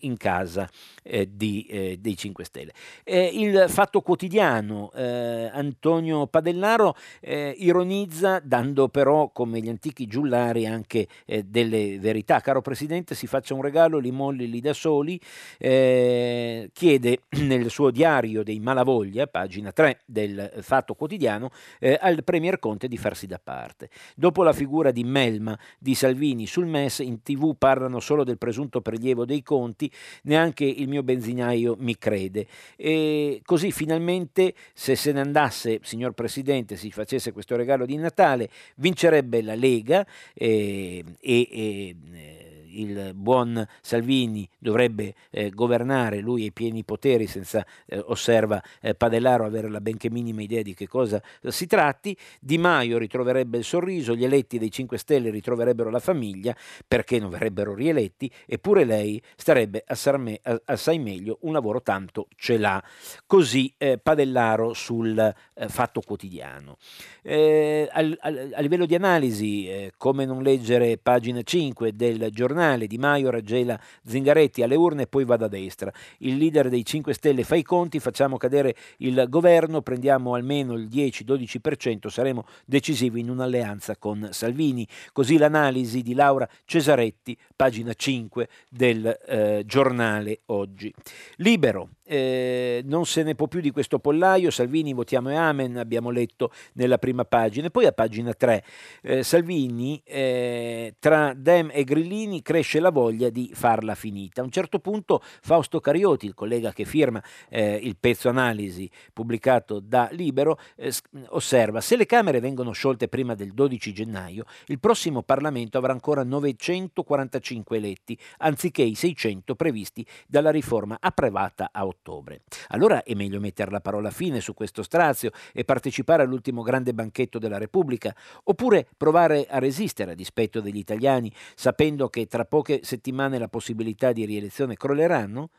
in casa eh, di, eh, dei 5 Stelle. il Fatto Quotidiano, eh, Antonio Padellaro eh, ironizza, dando però, come gli antichi giullari, anche delle verità. Caro Presidente, si faccia un regalo, li molli lì da soli, chiede nel suo diario dei malavoglia, Italia, pagina 3 del Fatto Quotidiano, eh, al Premier Conte di farsi da parte. Dopo la figura di Melma di Salvini sul MES, in tv parlano solo del presunto prelievo dei conti, neanche il mio benzinaio mi crede. E così finalmente, se se ne andasse, signor Presidente, si facesse questo regalo di Natale, vincerebbe la Lega eh, e, e eh, il buon Salvini dovrebbe eh, governare, lui ha i pieni poteri senza, eh, osserva eh, Padellaro, avere la benché minima idea di che cosa si tratti, Di Maio ritroverebbe il sorriso, gli eletti dei 5 Stelle ritroverebbero la famiglia perché non verrebbero rieletti, eppure lei starebbe assai, assai meglio, un lavoro tanto ce l'ha. Così eh, Padellaro sul eh, Fatto Quotidiano. Eh, a livello di analisi, come non leggere pagina 5 del giornale, nazionale, Di Maio raggela Zingaretti alle urne e poi vada a destra. Il leader dei 5 Stelle fa i conti, facciamo cadere il governo, prendiamo almeno il 10-12%, saremo decisivi in un'alleanza con Salvini. Così l'analisi di Laura Cesaretti, pagina 5 del eh, giornale oggi. Libero, eh, non se ne può più di questo pollaio, Salvini votiamo e amen, abbiamo letto nella prima pagina. E poi a pagina 3, eh, Salvini, eh, tra Dem e Grillini cresce la voglia di farla finita. A un certo punto Fausto Carioti, il collega che firma eh, il pezzo analisi pubblicato da Libero, eh, osserva, se le Camere vengono sciolte prima del 12 gennaio, il prossimo Parlamento avrà ancora 945 eletti, anziché i 600 previsti dalla riforma approvata a ottobre ottobre. Allora è meglio mettere la parola fine su questo strazio e partecipare all'ultimo grande banchetto della Repubblica, oppure provare a resistere a dispetto degli italiani, sapendo che tra poche settimane la possibilità di rielezione crolleranno?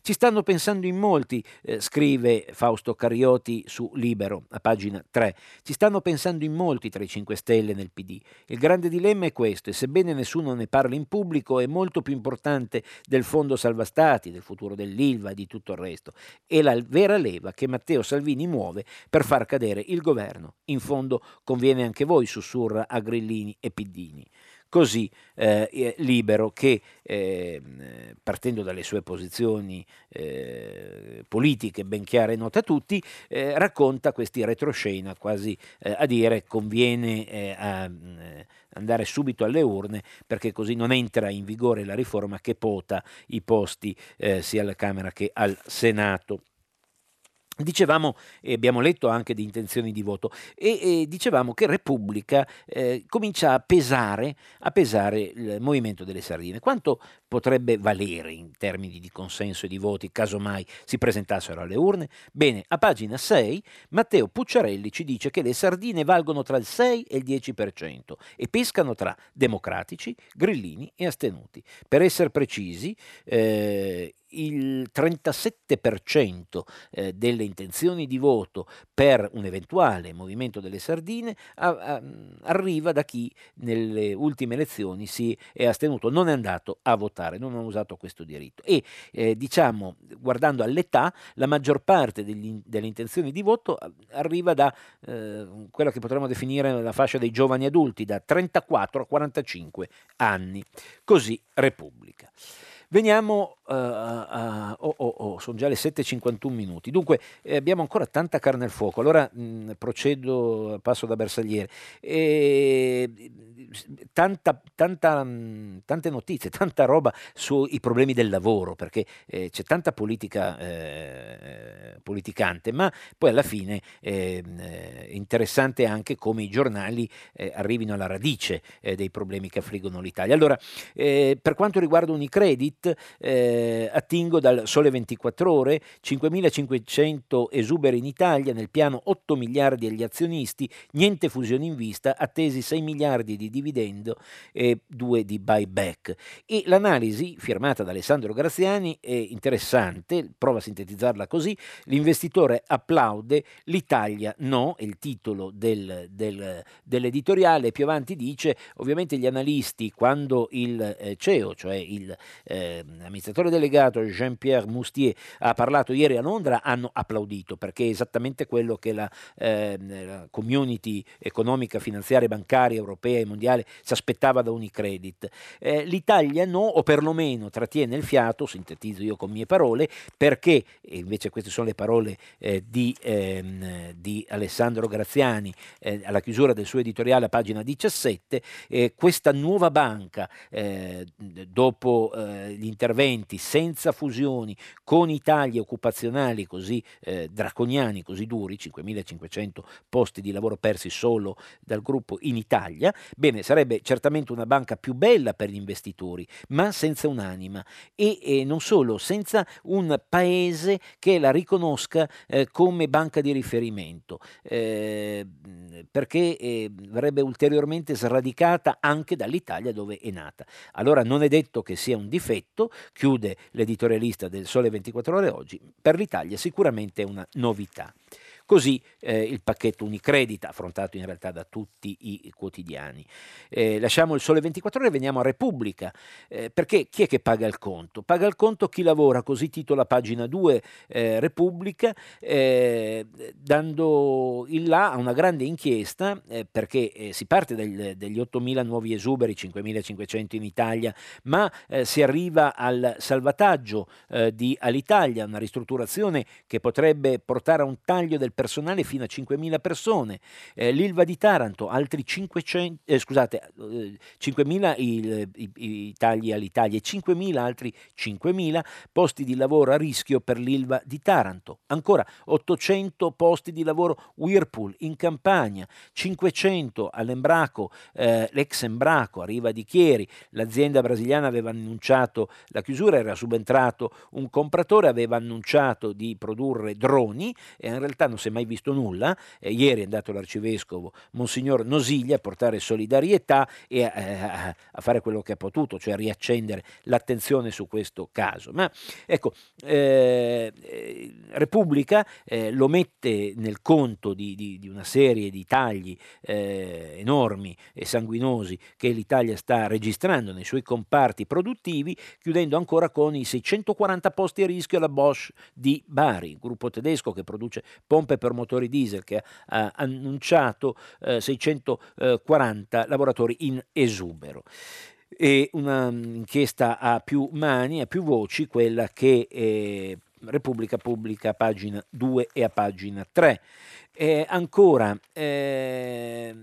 Ci stanno pensando in molti, eh, scrive Fausto Carioti su Libero, a pagina 3. Ci stanno pensando in molti tra i 5 Stelle nel PD. Il grande dilemma è questo e sebbene nessuno ne parli in pubblico è molto più importante del fondo salva stati, del futuro dell'Ilva e di tutto il resto. È la vera leva che Matteo Salvini muove per far cadere il governo. In fondo conviene anche voi, sussurra a Grillini e Piddini così eh, libero che eh, partendo dalle sue posizioni eh, politiche ben chiare e note a tutti, eh, racconta questi retroscena quasi eh, a dire conviene eh, a, andare subito alle urne perché così non entra in vigore la riforma che pota i posti sia alla Camera che al Senato. Dicevamo, e abbiamo letto anche di intenzioni di voto, e, e dicevamo che Repubblica eh, comincia a pesare, a pesare il movimento delle sardine. Quanto potrebbe valere in termini di consenso e di voti, casomai si presentassero alle urne? Bene, a pagina 6 Matteo Pucciarelli ci dice che le sardine valgono tra il 6 e il 10% e pescano tra democratici, grillini e astenuti. Per essere precisi, eh, il 37% eh, delle intenzioni di voto per un eventuale movimento delle sardine a, arriva da chi nelle ultime elezioni si è astenuto, non è andato a votare, non ha usato questo diritto. E eh, diciamo, guardando all'età, la maggior parte degli, delle intenzioni di voto arriva da eh, quella che potremmo definire la fascia dei giovani adulti, da 34 a 45 anni. Così Repubblica. Veniamo uh, a... Oh, oh, oh, sono già le 7.51 minuti. Dunque, eh, abbiamo ancora tanta carne al fuoco. Allora mh, procedo, passo da bersagliere. E, tanta, tanta, tante notizie, tanta roba sui problemi del lavoro, perché eh, c'è tanta politica eh, politicante, ma poi alla fine ehm, eh, è interessante anche come i giornali eh, arrivino alla radice dei problemi che affliggono l'Italia. Allora, per quanto riguarda Unicredit, attingo dal Sole 24 ore, 5.500 esuberi in Italia, nel piano 8 miliardi agli azionisti, niente fusione in vista, attesi 6 miliardi di dividendo e 2 di buyback. E l'analisi firmata da Alessandro Graziani è interessante, prova a sintetizzarla così, l'investitore applaude, l'Italia no, è il titolo del, del, dell'editoriale, più avanti dice, ovviamente gli analisti quando il eh, CEO, cioè il eh, amministratore delegato Jean-Pierre Moustier ha parlato ieri a Londra, hanno applaudito perché è esattamente quello che la, eh, la community economica, finanziaria, bancaria, europea e mondiale si aspettava da Unicredit. Eh, L'Italia no, o perlomeno trattiene il fiato, sintetizzo io con mie parole, perché, e invece queste sono le parole eh, di, ehm, di, Alessandro Graziani eh, alla chiusura del suo editoriale a pagina 17, eh, questa nuova banca, eh, dopo gli interventi senza fusioni, con i tagli occupazionali così draconiani, così duri, 5.500 posti di lavoro persi solo dal gruppo in Italia, bene, sarebbe certamente una banca più bella per gli investitori, ma senza un'anima e, e non solo, senza un paese che la riconosca eh, come banca di riferimento, eh, perché eh, verrebbe ulteriormente sradicata anche dall'Italia dove è nata. Allora non è detto che sia un difetto, chiude l'editorialista del Sole 24 ore oggi, per l'Italia sicuramente è una novità. Così eh, il pacchetto Unicredit, affrontato in realtà da tutti i quotidiani. Eh, lasciamo il Sole 24 ore e veniamo a Repubblica, eh, perché chi è che paga il conto? Paga il conto chi lavora, così titola pagina 2 eh, Repubblica, eh, dando il là a una grande inchiesta, eh, perché si parte del, degli 8.000 nuovi esuberi, 5.500 in Italia, ma si arriva al salvataggio di Alitalia, una ristrutturazione che potrebbe portare a un taglio del personale fino a 5.000 persone, eh, l'Ilva di Taranto altri 500, eh, scusate, eh, 5.000 i, i, i, tagli all'Italia e 5.000 altri 5.000 posti di lavoro a rischio per l'Ilva di Taranto, ancora 800 posti di lavoro Whirlpool in Campania, 500 all'Embraco, eh, l'ex Embraco a Riva di Chieri, l'azienda brasiliana aveva annunciato la chiusura, era subentrato un compratore, aveva annunciato di produrre droni e in realtà non si è mai visto nulla. Eh, ieri è andato l'arcivescovo Monsignor Nosiglia a portare solidarietà e a, eh, a, fare quello che ha potuto, cioè a riaccendere l'attenzione su questo caso. Ma ecco, eh, eh, Repubblica eh, lo mette nel conto di, di, di una serie di tagli eh, enormi e sanguinosi che l'Italia sta registrando nei suoi comparti produttivi, chiudendo ancora con i 640 posti a rischio alla Bosch di Bari, gruppo tedesco che produce pompe per motori diesel che ha annunciato eh, 640 lavoratori in esubero e un'inchiesta a più mani, a più voci, quella che eh, Repubblica pubblica a pagina 2 e a pagina 3. Eh, ancora, eh,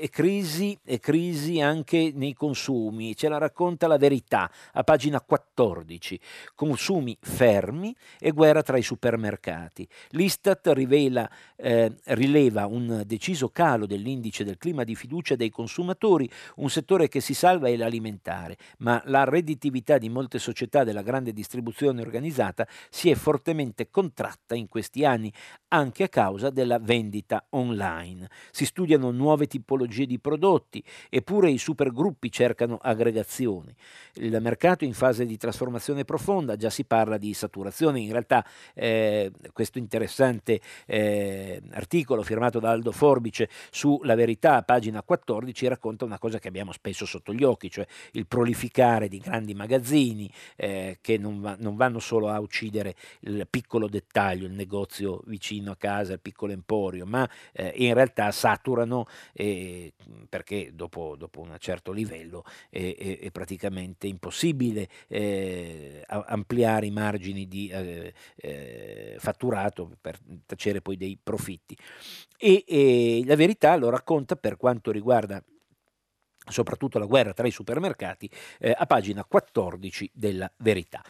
e crisi, e crisi anche nei consumi, ce la racconta la verità a pagina 14, consumi fermi e guerra tra i supermercati. L'Istat rivela, eh, rileva un deciso calo dell'indice del clima di fiducia dei consumatori, un settore che si salva è l'alimentare, ma la redditività di molte società della grande distribuzione organizzata si è fortemente contratta in questi anni, anche a causa della vendita online. Si studiano nuove tipologie di prodotti, eppure i supergruppi cercano aggregazioni. Il mercato è in fase di trasformazione profonda, già si parla di saturazione, in realtà eh, questo interessante eh, articolo firmato da Aldo Forbice su La Verità, pagina 14, racconta una cosa che abbiamo spesso sotto gli occhi, cioè il prolificare di grandi magazzini eh, che non, va, non vanno solo a uccidere il piccolo dettaglio, il negozio vicino a casa, il piccolo piccolo emporio, ma eh, in realtà saturano eh, perché dopo, dopo, un certo livello è, è, praticamente impossibile eh, ampliare i margini di eh, eh, fatturato per tacere poi dei profitti. E, e la verità lo racconta per quanto riguarda soprattutto la guerra tra i supermercati, eh, a pagina 14 della Verità.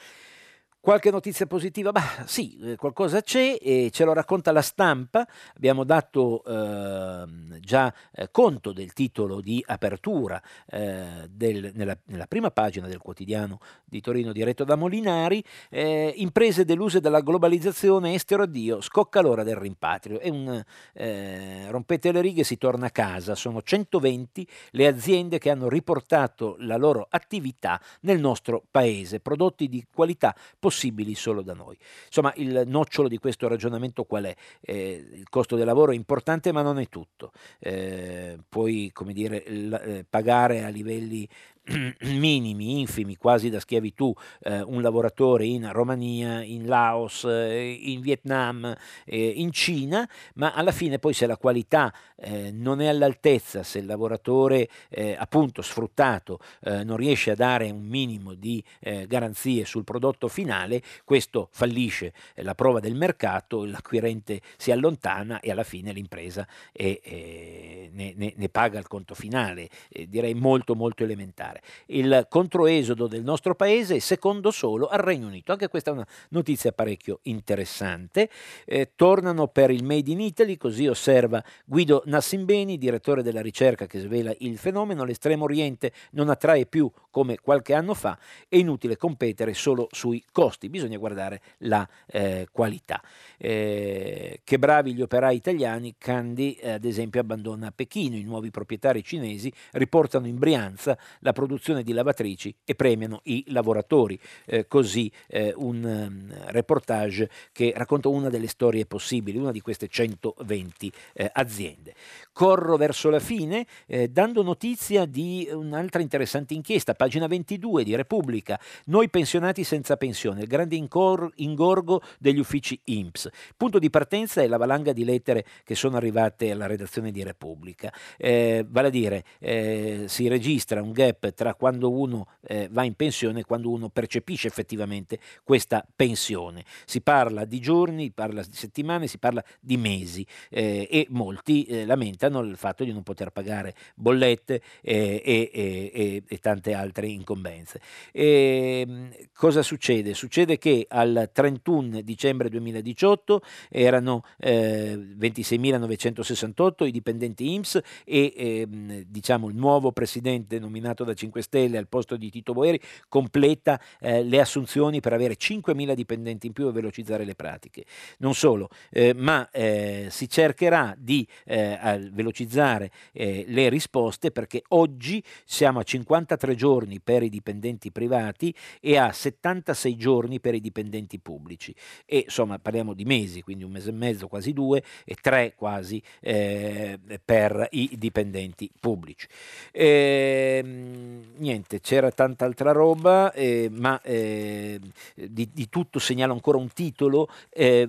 Qualche notizia positiva? Bah, sì, eh, qualcosa c'è e ce lo racconta la stampa. Abbiamo dato eh, già eh, conto del titolo di apertura eh, del, nella, nella, prima pagina del quotidiano di Torino diretto da Molinari. Eh, imprese deluse dalla globalizzazione, estero addio, scocca l'ora del rimpatrio. Un eh, rompete le righe, si torna a casa. Sono 120 le aziende che hanno riportato la loro attività nel nostro paese, prodotti di qualità positiva possibili solo da noi. Insomma, il nocciolo di questo ragionamento qual è? Eh, il costo del lavoro è importante, ma non è tutto. Eh, puoi, come dire, l- eh, pagare a livelli minimi, infimi, quasi da schiavitù, eh, un lavoratore in Romania, in Laos, eh, in Vietnam, eh, in Cina, ma alla fine poi se la qualità eh, non è all'altezza, se il lavoratore eh, appunto sfruttato eh, non riesce a dare un minimo di garanzie sul prodotto finale, questo fallisce. La prova del mercato, l'acquirente si allontana e alla fine l'impresa è, ne, ne, ne, paga il conto finale, direi molto molto elementare fare. Il controesodo del nostro paese è secondo solo al Regno Unito. Anche questa è una notizia parecchio interessante. Eh, tornano per il Made in Italy, così osserva Guido Nassimbeni, direttore della ricerca che svela il fenomeno. L'estremo oriente non attrae più come qualche anno fa, è inutile competere solo sui costi, bisogna guardare la eh, qualità. Eh, che bravi gli operai italiani, Candy eh, ad esempio abbandona Pechino, i nuovi proprietari cinesi riportano in Brianza la produzione di lavatrici e premiano i lavoratori. Eh, così eh, un um, reportage che racconta una delle storie possibili, una di queste 120 eh, aziende. Corro verso la fine dando notizia di un'altra interessante inchiesta, pagina 22 di Repubblica, Noi pensionati senza pensione, il grande incor- ingorgo degli uffici INPS. Punto di partenza è la valanga di lettere che sono arrivate alla redazione di Repubblica. Eh, vale a dire, eh, si registra un gap tra quando uno eh, va in pensione e quando uno percepisce effettivamente questa pensione. Si parla di giorni, si parla di settimane, si parla di mesi eh, e molti eh, lamentano il fatto di non poter pagare bollette eh, e, e, e, tante altre incombenze. E, ehm, cosa succede? Succede che al 31 dicembre 2018 2018 erano eh, 26.968 i dipendenti IMSS e ehm, diciamo, il nuovo presidente nominato da 5 Stelle al posto di Tito Boeri completa eh, le assunzioni per avere 5.000 dipendenti in più e velocizzare le pratiche. Non solo, eh, ma eh, si cercherà di eh, velocizzare eh, le risposte perché oggi siamo a 53 giorni per i dipendenti privati e a 76 giorni per i dipendenti pubblici. E insomma parliamo di mesi, quindi un mese e mezzo, quasi due, e tre quasi eh, per i dipendenti pubblici. Ehm, niente, c'era tanta altra roba, eh, ma eh, di, di, tutto segnalo ancora un titolo eh,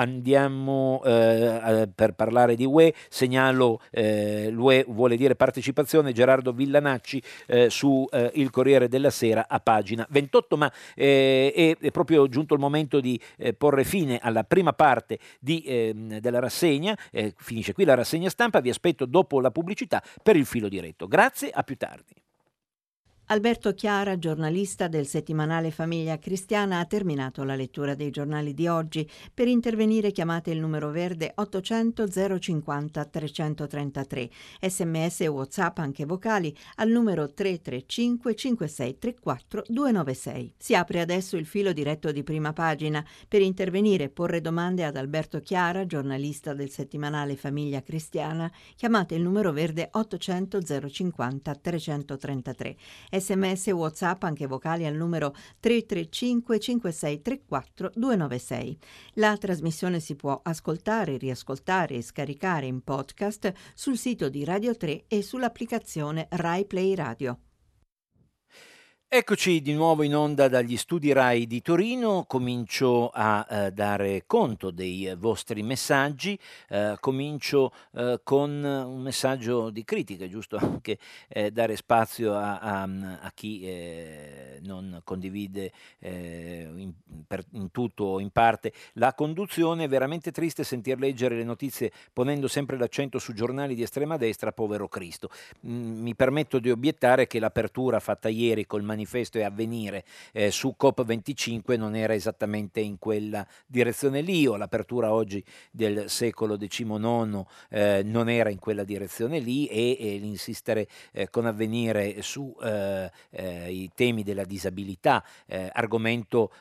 andiamo eh, per parlare di UE, segnalo eh, l'UE vuole dire partecipazione, Gerardo Villanacci eh, su eh, Il Corriere della Sera a pagina 28, ma eh, è, è, proprio giunto il momento di eh, porre fine alla prima parte di, ehm, della rassegna, finisce qui la rassegna stampa, vi aspetto dopo la pubblicità per il filo diretto. Grazie, a più tardi. Alberto Chiara, giornalista del settimanale Famiglia Cristiana, ha terminato la lettura dei giornali di oggi. Per intervenire chiamate il numero verde 800 050 333, sms e whatsapp anche vocali al numero 335 5634 296. Si apre adesso il filo diretto di prima pagina. Per intervenire e porre domande ad Alberto Chiara, giornalista del settimanale Famiglia Cristiana, chiamate il numero verde 800 050 333 sms e whatsapp anche vocali al numero 335 5634 296. La trasmissione si può ascoltare, riascoltare e scaricare in podcast sul sito di Radio 3 e sull'applicazione Rai Play Radio. Eccoci di nuovo in onda dagli studi RAI di Torino, comincio a eh, dare conto dei vostri messaggi, eh, comincio eh, con un messaggio di critica, giusto? Anche eh, dare spazio a, a, a chi eh, non condivide eh, in, per, in tutto o in parte la conduzione, è veramente triste sentir leggere le notizie ponendo sempre l'accento su giornali di estrema destra, povero Cristo. Mm, mi permetto di obiettare che l'apertura fatta ieri col manifesto manifesto e avvenire eh, su COP25 non era esattamente in quella direzione lì, o l'apertura oggi del secolo XIX eh, non era in quella direzione lì e, e l'insistere eh, con avvenire sui eh, eh, temi della disabilità, eh, argomento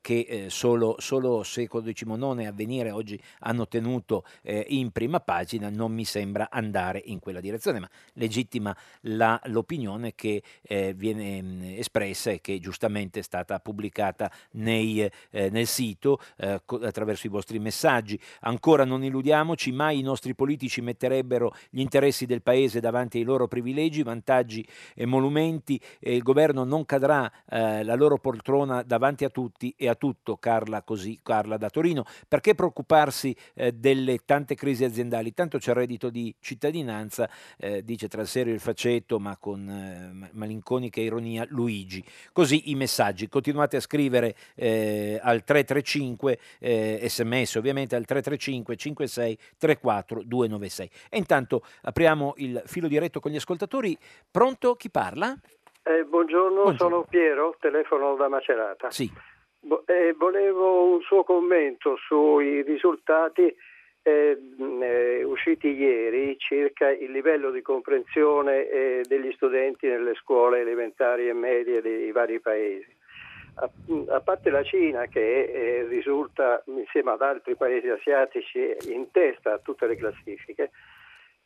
che solo, solo secolo XIX e avvenire oggi hanno tenuto in prima pagina, non mi sembra andare in quella direzione, ma legittima la, l'opinione che viene mh, espressa e che giustamente è stata pubblicata nei, eh, nel sito eh, attraverso i vostri messaggi. Ancora non illudiamoci, mai i nostri politici metterebbero gli interessi del Paese davanti ai loro privilegi, vantaggi e monumenti e il governo non cadrà eh, la loro poltrona davanti a tutti e a tutto, Carla, così, Carla da Torino. Perché preoccuparsi eh, delle tante crisi aziendali? Tanto c'è il reddito di cittadinanza, eh, dice tra il serio e il faceto, ma con eh, malinconica ironia, Luigi. Luigi. Così i messaggi. Continuate a scrivere eh, al 335 eh, sms ovviamente al 335 56 34 296. E intanto apriamo il filo diretto con gli ascoltatori. Pronto? Chi parla? Eh, buongiorno, buongiorno, sono Piero, telefono da Macerata. Sì. Eh, volevo un suo commento sui risultati eh, eh, usciti ieri circa il livello di comprensione eh, degli studenti nelle scuole elementari e medie dei vari paesi. A, a parte la Cina che eh, risulta insieme ad altri paesi asiatici in testa a tutte le classifiche,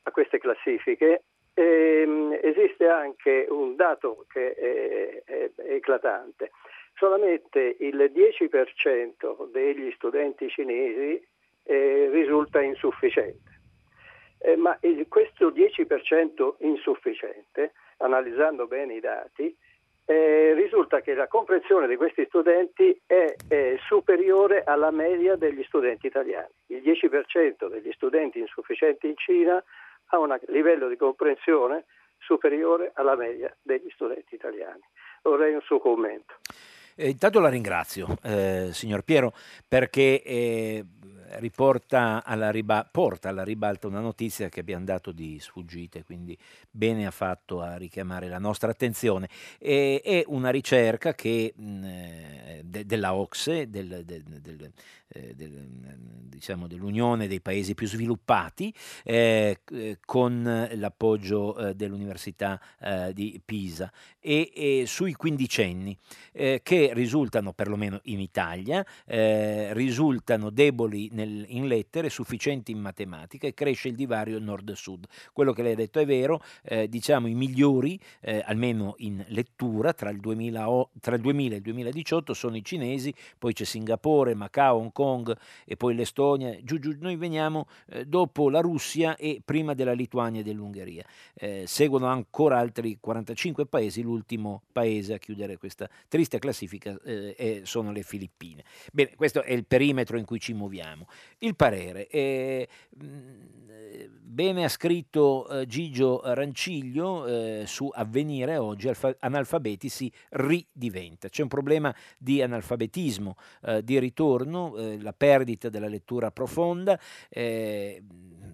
a queste classifiche, ehm, esiste anche un dato che è, è, è eclatante. Solamente il 10% degli studenti cinesi eh, risulta insufficiente. Eh, ma il, questo 10% insufficiente, analizzando bene i dati, eh, risulta che la comprensione di questi studenti è, è, superiore alla media degli studenti italiani. Il 10% degli studenti insufficienti in Cina ha un livello di comprensione superiore alla media degli studenti italiani. Vorrei un suo commento. Eh, intanto la ringrazio, eh, signor Piero, perché eh, riporta alla riba- porta alla ribalta una notizia che abbiamo dato di sfuggite, quindi bene ha fatto a richiamare la nostra attenzione. E, è una ricerca che, de- della OXE, del, del, del, eh, diciamo dell'Unione dei Paesi più sviluppati, eh, eh con l'appoggio eh, dell'Università eh, di Pisa, e, e sui quindicenni, che risultano, perlomeno in Italia, risultano deboli nel, in lettere, sufficienti in matematica e cresce il divario nord-sud. Quello che lei ha detto è vero, eh, diciamo i migliori, eh, almeno in lettura, tra il, 2000, tra il 2000 e il 2018 sono i cinesi, poi c'è Singapore, Macao, Hong Kong e poi l'Estonia. Giù, giù, noi veniamo eh, dopo la Russia e prima della Lituania e dell'Ungheria. Eh, seguono ancora altri 45 paesi, l'ultimo paese a chiudere questa triste classifica eh, sono le Filippine. Bene, questo è il perimetro in cui ci muoviamo. Il parere. Eh, bene ha scritto eh, Gigio Ranciglio eh, su Avvenire oggi, alfa- analfabeti si ridiventa. C'è un problema di analfabetismo, eh, di ritorno, eh, la perdita della lettura profonda eh,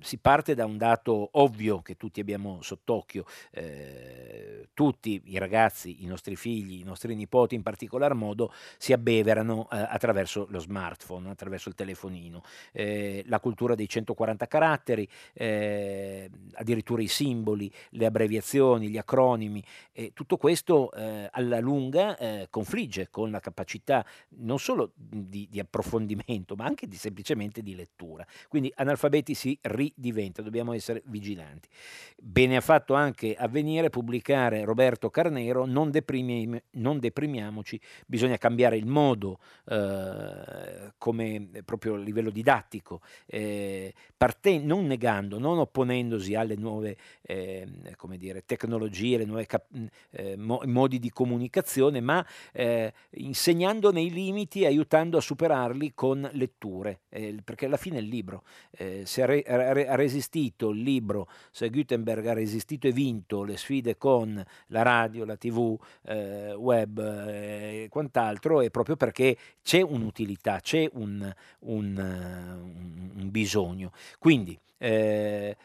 si parte da un dato ovvio che tutti abbiamo sott'occhio, eh, tutti i ragazzi, i nostri figli, i nostri nipoti in particolar modo si abbeverano eh, attraverso lo smartphone, attraverso il telefonino. Eh, la cultura dei 140 caratteri, eh, addirittura i simboli, le abbreviazioni, gli acronimi, tutto questo eh, alla lunga eh, confligge con la capacità non solo di, di approfondimento ma anche di, semplicemente di lettura. Quindi analfabeti si ri diventa, dobbiamo essere vigilanti. Bene ha fatto anche Avvenire pubblicare Roberto Carnero, non, deprimi, non deprimiamoci, bisogna cambiare il modo eh, come proprio a livello didattico, eh, parte, non negando, non opponendosi alle nuove eh, dire, tecnologie, alle nuove cap- eh, mo- modi di comunicazione, ma eh, insegnando nei limiti, aiutando a superarli con letture, eh, perché alla fine il libro, se ha, ha, resistito il libro, se Gutenberg ha resistito e vinto le sfide con la radio, la tv, web e quant'altro, è proprio perché c'è un'utilità, c'è un, un, un, un bisogno. Quindi eh,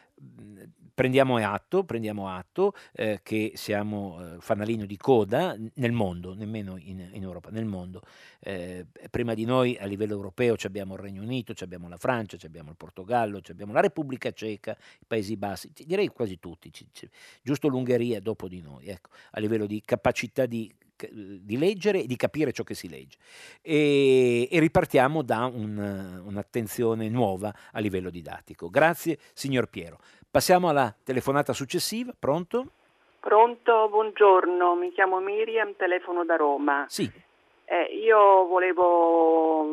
prendiamo atto, prendiamo atto eh, che siamo eh, fanalino di coda nel mondo, nemmeno in, in Europa, nel mondo. Eh, prima di noi a livello europeo abbiamo il Regno Unito, abbiamo la Francia, abbiamo il Portogallo, abbiamo la Repubblica Ceca, i Paesi Bassi, direi quasi tutti, giusto l'Ungheria dopo di noi, ecco, a livello di capacità di di leggere e di capire ciò che si legge. E, e ripartiamo da un, un'attenzione nuova a livello didattico. Grazie, signor Piero. Passiamo alla telefonata successiva. Pronto? Pronto, buongiorno, mi chiamo Miriam, telefono da Roma. Sì. Eh, io volevo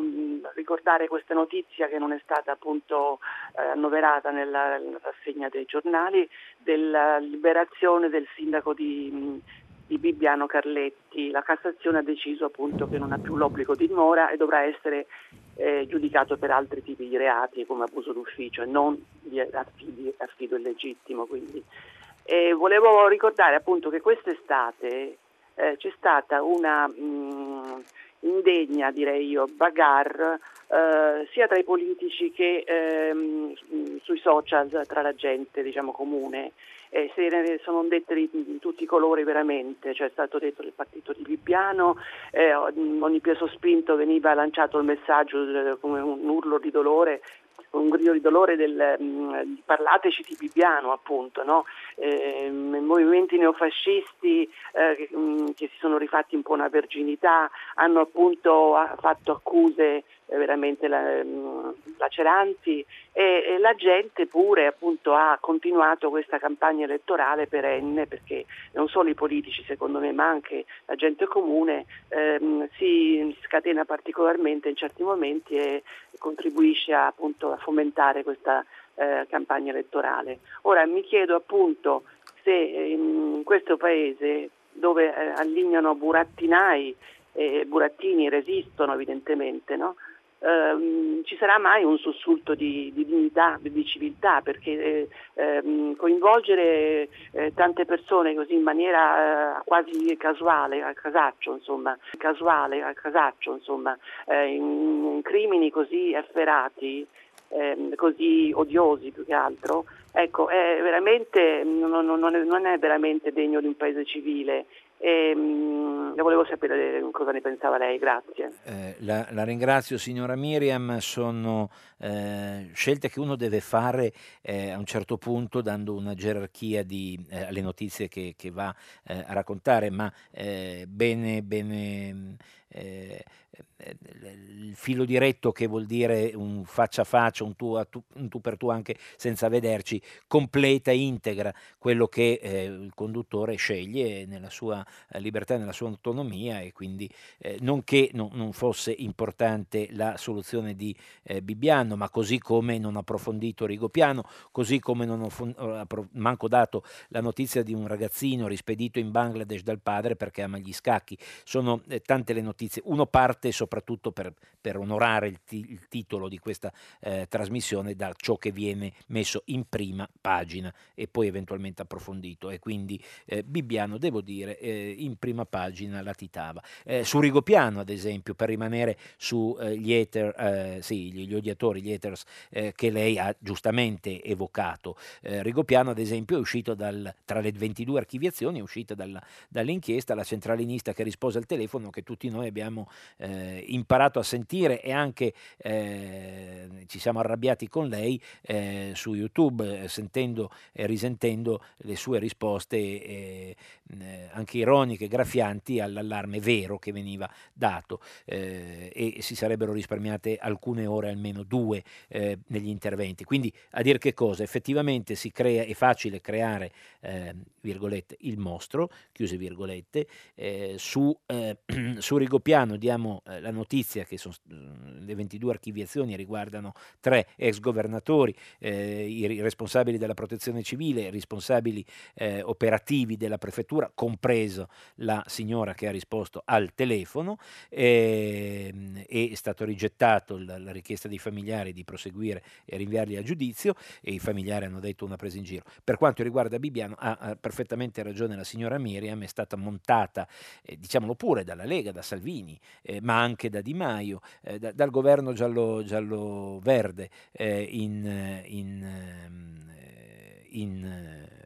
ricordare questa notizia che non è stata appunto eh, annoverata nella, nella, rassegna dei giornali della liberazione del sindaco di, di Bibbiano Carletti. La Cassazione ha deciso appunto che non ha più l'obbligo di dimora e dovrà essere eh, giudicato per altri tipi di reati come abuso d'ufficio e non di affido, affido illegittimo. Quindi. E volevo ricordare appunto che quest'estate eh, c'è stata una mh, mm, indegna, direi io, bagarre eh, sia tra i politici che ehm, sui social tra la gente diciamo, comune eh, se sono dette di, tutti i colori veramente, cioè è stato detto del partito di Bibbiano, eh, ogni peso spinto veniva lanciato il messaggio eh, come un urlo di dolore un grido di dolore del mh, parlateci di Bibbiano appunto, no? eh, movimenti neofascisti eh, che, mh, che, si sono rifatti un po' una verginità, hanno appunto fatto accuse veramente la, mm, laceranti e, la gente pure appunto ha continuato questa campagna elettorale perenne perché non solo i politici secondo me ma anche la gente comune ehm, si scatena particolarmente in certi momenti e contribuisce a, appunto a fomentare questa eh, campagna elettorale. Ora mi chiedo appunto se in questo paese dove eh, allignano burattinai e burattini resistono evidentemente, no? Ehm, ci sarà mai un sussulto di, di dignità, di civiltà, perché ehm, coinvolgere eh, tante persone così in maniera eh, quasi casuale, a casaccio, insomma, casuale, a casaccio, insomma, eh, in, in, crimini così efferati, ehm, così odiosi più che altro, ecco, è non, non, è, non è veramente degno di un paese civile e, mh, volevo sapere cosa ne pensava lei, grazie. Eh, la, la, ringrazio signora Miriam, sono eh, scelte che uno deve fare eh, a un certo punto dando una gerarchia di, eh, alle notizie che, che va eh, a raccontare, ma eh, bene, bene il filo diretto che vuol dire un faccia a faccia, un tu, tu, un tu per tu anche senza vederci, completa, integra quello che eh, il conduttore sceglie nella sua libertà, nella sua autonomia e quindi eh, non che non, non, fosse importante la soluzione di eh, Bibbiano, ma così come non ha approfondito Rigopiano, così come non ho manco dato la notizia di un ragazzino rispedito in Bangladesh dal padre perché ama gli scacchi, sono eh, tante le notizie, uno parte soprattutto per, per onorare il, ti, il, titolo di questa eh, trasmissione da ciò che viene messo in prima pagina e poi eventualmente approfondito. E quindi eh, Bibbiano devo dire eh, in prima pagina latitava. Eh, su Rigopiano ad esempio per rimanere sugli eh, eh, sì, gli, gli, gli haters che lei ha giustamente evocato. Rigopiano ad esempio è uscito dal, tra le 22 archiviazioni è uscita dalla, dall'inchiesta la centralinista che rispose al telefono che tutti noi abbiamo imparato a sentire e anche eh, ci siamo arrabbiati con lei eh, su YouTube eh, sentendo e risentendo le sue risposte eh, anche ironiche, graffianti all'allarme vero che veniva dato eh, e si sarebbero risparmiate alcune ore, almeno due, eh, negli interventi. Quindi a dire che cosa? Effettivamente si crea, è facile creare, eh, il mostro, chiuse virgolette, eh, su, eh, su Rigopiano diamo la notizia che sono, le 22 archiviazioni riguardano tre ex governatori, i responsabili della protezione civile, i responsabili operativi della prefettura, compreso la signora che ha risposto al telefono, eh, è stato rigettato la, la, richiesta dei familiari di proseguire e rinviarli a giudizio e i familiari hanno detto una presa in giro. Per quanto riguarda Bibbiano ha, perfettamente ragione la signora Miriam, è stata montata, eh, diciamolo pure, dalla Lega, da Salvini, eh, ma anche da Di Maio, eh, da, dal governo giallo-verde eh, in, in, ehm, in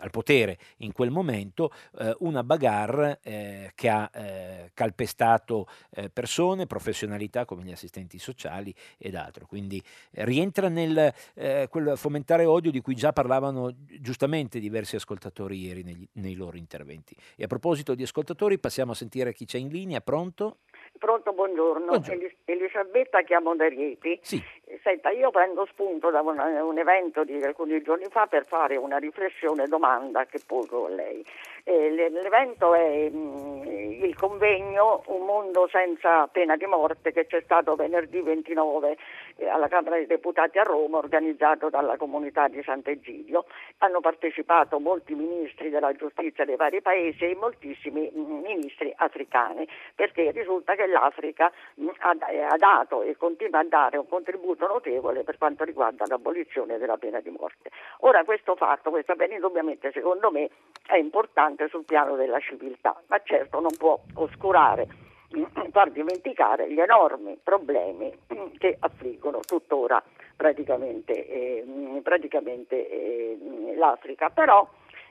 al potere in quel momento eh, una bagarre eh, che ha eh, calpestato eh, persone, professionalità come gli assistenti sociali ed altro. Quindi eh, rientra nel eh, quel fomentare odio di cui già parlavano giustamente diversi ascoltatori ieri negli, nei loro interventi. E a proposito di ascoltatori passiamo a sentire chi c'è in linea, pronto? Pronto, buongiorno. buongiorno. Elisabetta chiamo da Rieti. Sì. Senta, io prendo spunto da un, un, evento di alcuni giorni fa per fare una riflessione domanda che pongo a lei. Eh, l'evento è mh, mm, il convegno Un mondo senza pena di morte che c'è stato venerdì 29 eh, alla Camera dei Deputati a Roma, organizzato dalla comunità di Sant'Egidio. Hanno partecipato molti ministri della giustizia dei vari paesi e moltissimi mh, mm, ministri africani, perché risulta che l'Africa mh, mm, ha, ha dato e continua a dare un contributo notevole per quanto riguarda l'abolizione della pena di morte. Ora questo fatto, questo bene indubbiamente secondo me è importante sul piano della civiltà, ma certo non può oscurare far dimenticare gli enormi problemi che affliggono tuttora praticamente, eh, praticamente eh, l'Africa. Però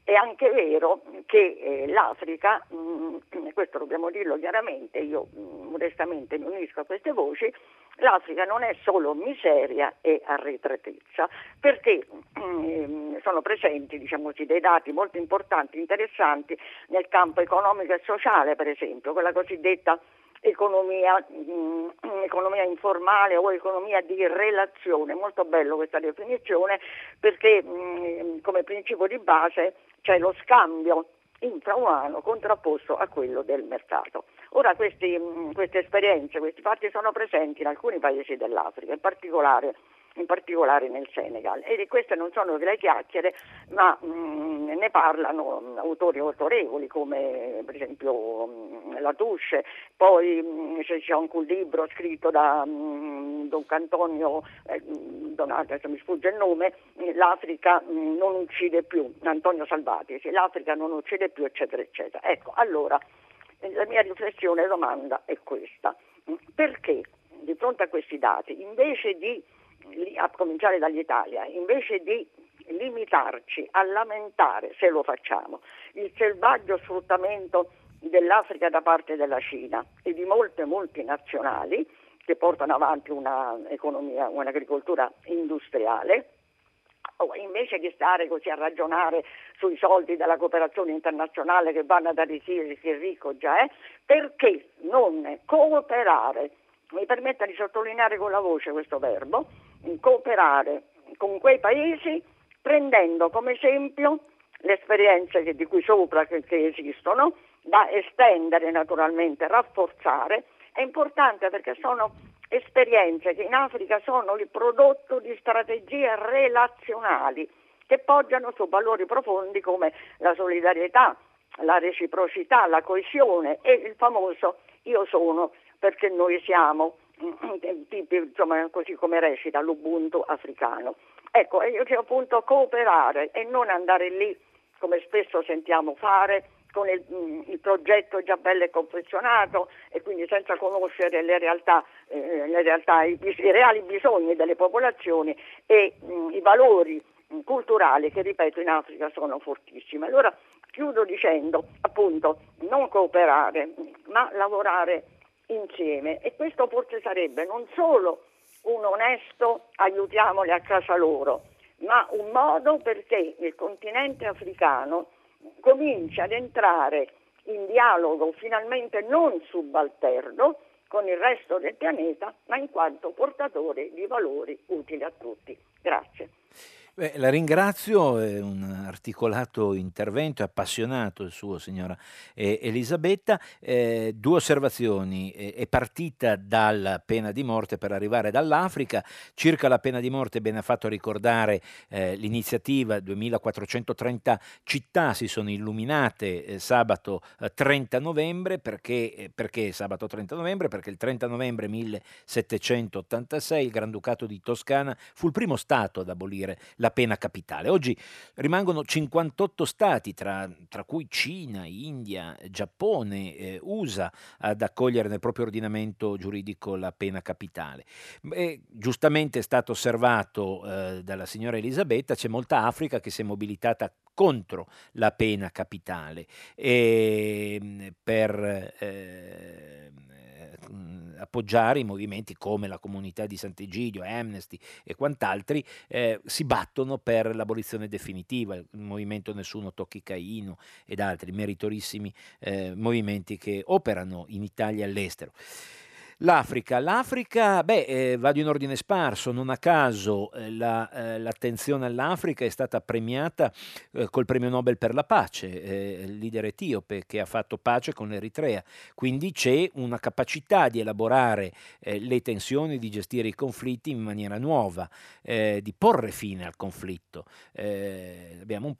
è anche vero che eh, l'Africa, mm, questo dobbiamo dirlo chiaramente, io mm, modestamente mi unisco a queste voci, l'Africa non è solo miseria e arretratezza, perché mm, sono presenti diciamo così, dei dati molto importanti, interessanti nel campo economico e sociale, per esempio, quella cosiddetta economia, mh, economia, informale o economia di relazione. Molto bello questa definizione perché mh, come principio di base c'è lo scambio infraumano contrapposto a quello del mercato. Ora questi, queste esperienze, questi fatti sono presenti in alcuni paesi dell'Africa, in particolare in particolare nel Senegal. E queste non sono delle chiacchiere, ma mh, mm, ne parlano mh, autori autorevoli come per esempio mh, Latouche, poi mh, c'è anche un libro scritto da Don Antonio, eh, Donato, mi sfugge il nome, L'Africa non uccide più, Antonio Salvati, sì, l'Africa non uccide più, eccetera, eccetera. Ecco, allora la mia riflessione e domanda è questa. Perché di fronte a questi dati, invece di a cominciare dall'Italia, invece di limitarci a lamentare, se lo facciamo, il selvaggio sfruttamento dell'Africa da parte della Cina e di molte multinazionali che portano avanti un'economia, un'agricoltura industriale, invece di stare così a ragionare sui soldi della cooperazione internazionale che vanno ad arricchire chi è ricco già è, perché non cooperare? Mi permetta di sottolineare con la voce questo verbo, cooperare con quei paesi prendendo come esempio le esperienze di cui sopra che, che esistono, da estendere naturalmente, rafforzare, è importante perché sono esperienze che in Africa sono il prodotto di strategie relazionali che poggiano su valori profondi come la solidarietà, la reciprocità, la coesione e il famoso io sono perché noi siamo insomma, così come recita l'Ubuntu africano. Ecco, io che appunto cooperare e non andare lì, come spesso sentiamo fare, con il, il, progetto già bello e confezionato e quindi senza conoscere le realtà, eh, le realtà i, i, reali bisogni delle popolazioni e mh, i valori mh, culturali che ripeto in Africa sono fortissimi. Allora chiudo dicendo appunto non cooperare ma lavorare insieme e questo forse sarebbe non solo un onesto aiutiamoli a casa loro, ma un modo perché il continente africano cominci ad entrare in dialogo finalmente non subalterno con il resto del pianeta, ma in quanto portatore di valori utili a tutti. Grazie. Beh, la ringrazio, è un articolato intervento, è appassionato il suo, signora eh, Elisabetta. Eh, due osservazioni, eh, è partita dalla pena di morte per arrivare dall'Africa, circa la pena di morte bene ha fatto a ricordare eh, l'iniziativa, 2430 città si sono illuminate eh, sabato 30 eh, novembre, perché, perché sabato 30 novembre? Perché il 30 novembre 1786 il Granducato di Toscana fu il primo Stato ad abolire la la pena capitale. Oggi rimangono 58 stati, tra, tra cui Cina, India, Giappone, eh, USA, ad accogliere nel proprio ordinamento giuridico la pena capitale. E, giustamente è stato osservato eh, dalla signora Elisabetta, c'è molta Africa che si è mobilitata contro la pena capitale e, ehm, per eh, appoggiare i movimenti come la comunità di Sant'Egidio, Amnesty e quant'altri eh, si battono per l'abolizione definitiva, il movimento Nessuno Tocchi Caino ed altri meritorissimi eh, movimenti che operano in Italia e all'estero. L'Africa, l'Africa, beh, eh, vado in ordine sparso, non a caso eh, la, eh, l'attenzione all'Africa è stata premiata eh, col premio Nobel per la pace, eh, il leader etiope che ha fatto pace con l'Eritrea, quindi c'è una capacità di elaborare eh, le tensioni, di gestire i conflitti in maniera nuova, di porre fine al conflitto. abbiamo un,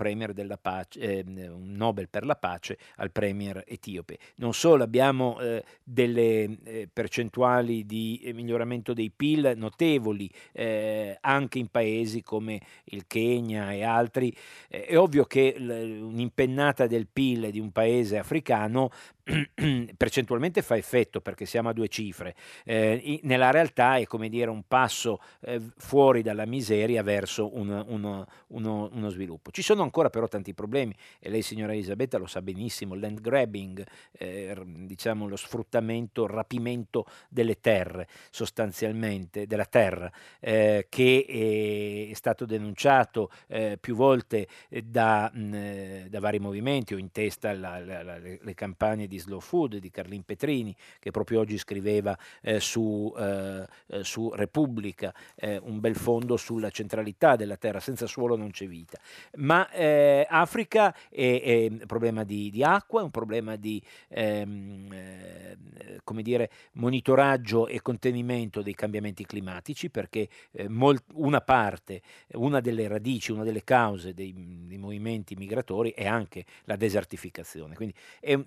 pace, un Nobel per la pace al premier etiope. Non solo abbiamo delle percentuali percentuali di eh, miglioramento dei PIL notevoli eh, anche in paesi come il Kenya e altri. Eh, è ovvio che l- un'impennata del PIL di un paese africano percentualmente fa effetto perché siamo a due cifre, eh, nella realtà è come dire un passo eh, fuori dalla miseria verso un, uno, uno, uno, sviluppo. Ci sono ancora però tanti problemi e lei signora Elisabetta lo sa benissimo, land grabbing, eh, diciamo lo sfruttamento, il rapimento delle terre sostanzialmente, della terra, eh, che è stato denunciato eh, più volte da, mh, da, vari movimenti o in testa la, la, la, le campagne di Slow Food di Carlin Petrini, che proprio oggi scriveva eh, su, eh, eh, su, Repubblica eh, un bel fondo sulla centralità della terra, senza suolo non c'è vita. Ma eh, Africa è, è, un problema di, di, acqua, è un problema di ehm, eh, come dire, monitoraggio e contenimento dei cambiamenti climatici, perché molt, una parte, una delle radici, una delle cause dei, dei movimenti migratori è anche la desertificazione. Quindi è,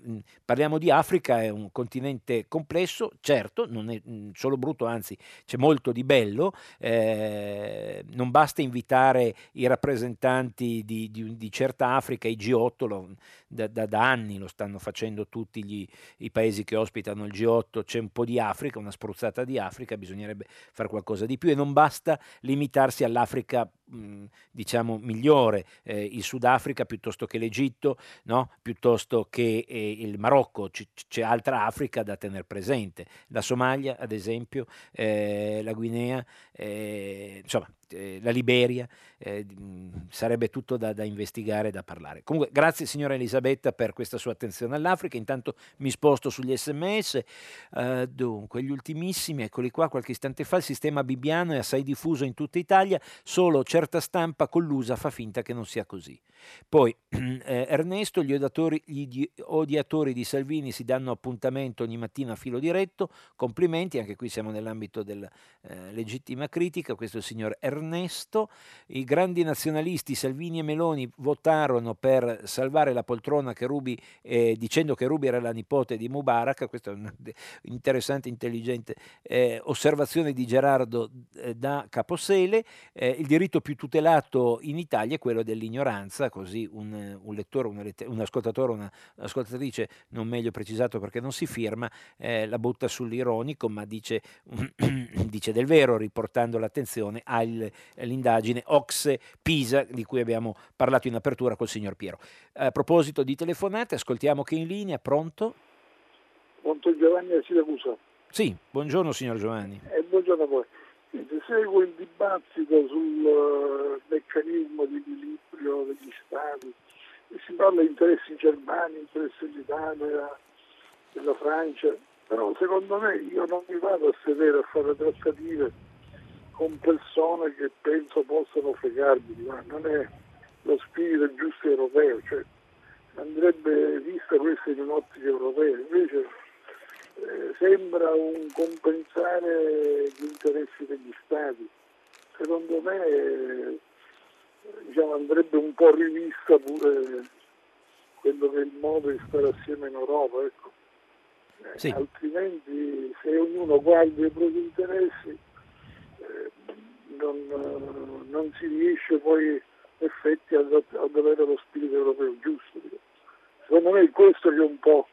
parliamo parliamo di Africa, è un continente complesso, certo, non è mm, solo brutto, anzi c'è molto di bello, eh, non basta invitare i rappresentanti di, di, di certa Africa, i G8, lo, da, da, da, anni lo stanno facendo tutti gli, i paesi che ospitano il G8, c'è un po' di Africa, una spruzzata di Africa, bisognerebbe fare qualcosa di più e non basta limitarsi all'Africa mh, diciamo migliore, eh, il Sudafrica piuttosto che l'Egitto, no? piuttosto che eh, il Marocco, C- c'è altra Africa da tenere presente, la Somalia ad esempio, eh, la Guinea, eh, insomma eh, la Liberia, eh, sarebbe tutto da, da, investigare da parlare. Comunque, grazie signora Elisabetta per questa sua attenzione all'Africa. Intanto mi sposto sugli sms. Uh, dunque, gli ultimissimi, eccoli qua, qualche istante fa, il sistema bibbiano è assai diffuso in tutta Italia, solo certa stampa collusa fa finta che non sia così. Poi, eh, Ernesto, gli odiatori, gli odiatori di Salvini si danno appuntamento ogni mattina a filo diretto, complimenti, anche qui siamo nell'ambito della eh, legittima critica, questo è il signor Ernesto. Ernesto, i grandi nazionalisti Salvini e Meloni votarono per salvare la poltrona che Rubi, eh, dicendo che Rubi era la nipote di Mubarak, questa è un'interessante, intelligente eh, osservazione di Gerardo eh, da Caposele, eh, il diritto più tutelato in Italia è quello dell'ignoranza, così un, un lettore, un, un ascoltatore, un'ascoltatrice, non meglio precisato perché non si firma, eh, la butta sull'ironico, ma dice, dice del vero, riportando l'attenzione al l'indagine Ox-Pisa di cui abbiamo parlato in apertura col signor Piero. A proposito di telefonate, ascoltiamo che in linea, pronto? Pronto Giovanni da Siracusa. Sì, buongiorno signor Giovanni. Eh, buongiorno a voi. Seguo il dibattito sul uh, meccanismo di equilibrio degli stati si parla di interessi germani, interessi dell'Italia, della Francia, però secondo me io non mi vado a sedere a fare trattative con persone che penso possano fregarmi, ma non è lo spirito giusto europeo, cioè andrebbe vista questa in un'ottica europea, invece eh, sembra un compensare gli interessi degli stati. Secondo me eh, diciamo, andrebbe un po' rivista pure quello che è il modo di stare assieme in Europa. Ecco. Eh, sì. Altrimenti se ognuno guarda i propri interessi non, non, si riesce poi effetti ad, ad avere lo spirito europeo giusto. Secondo me è questo che un po'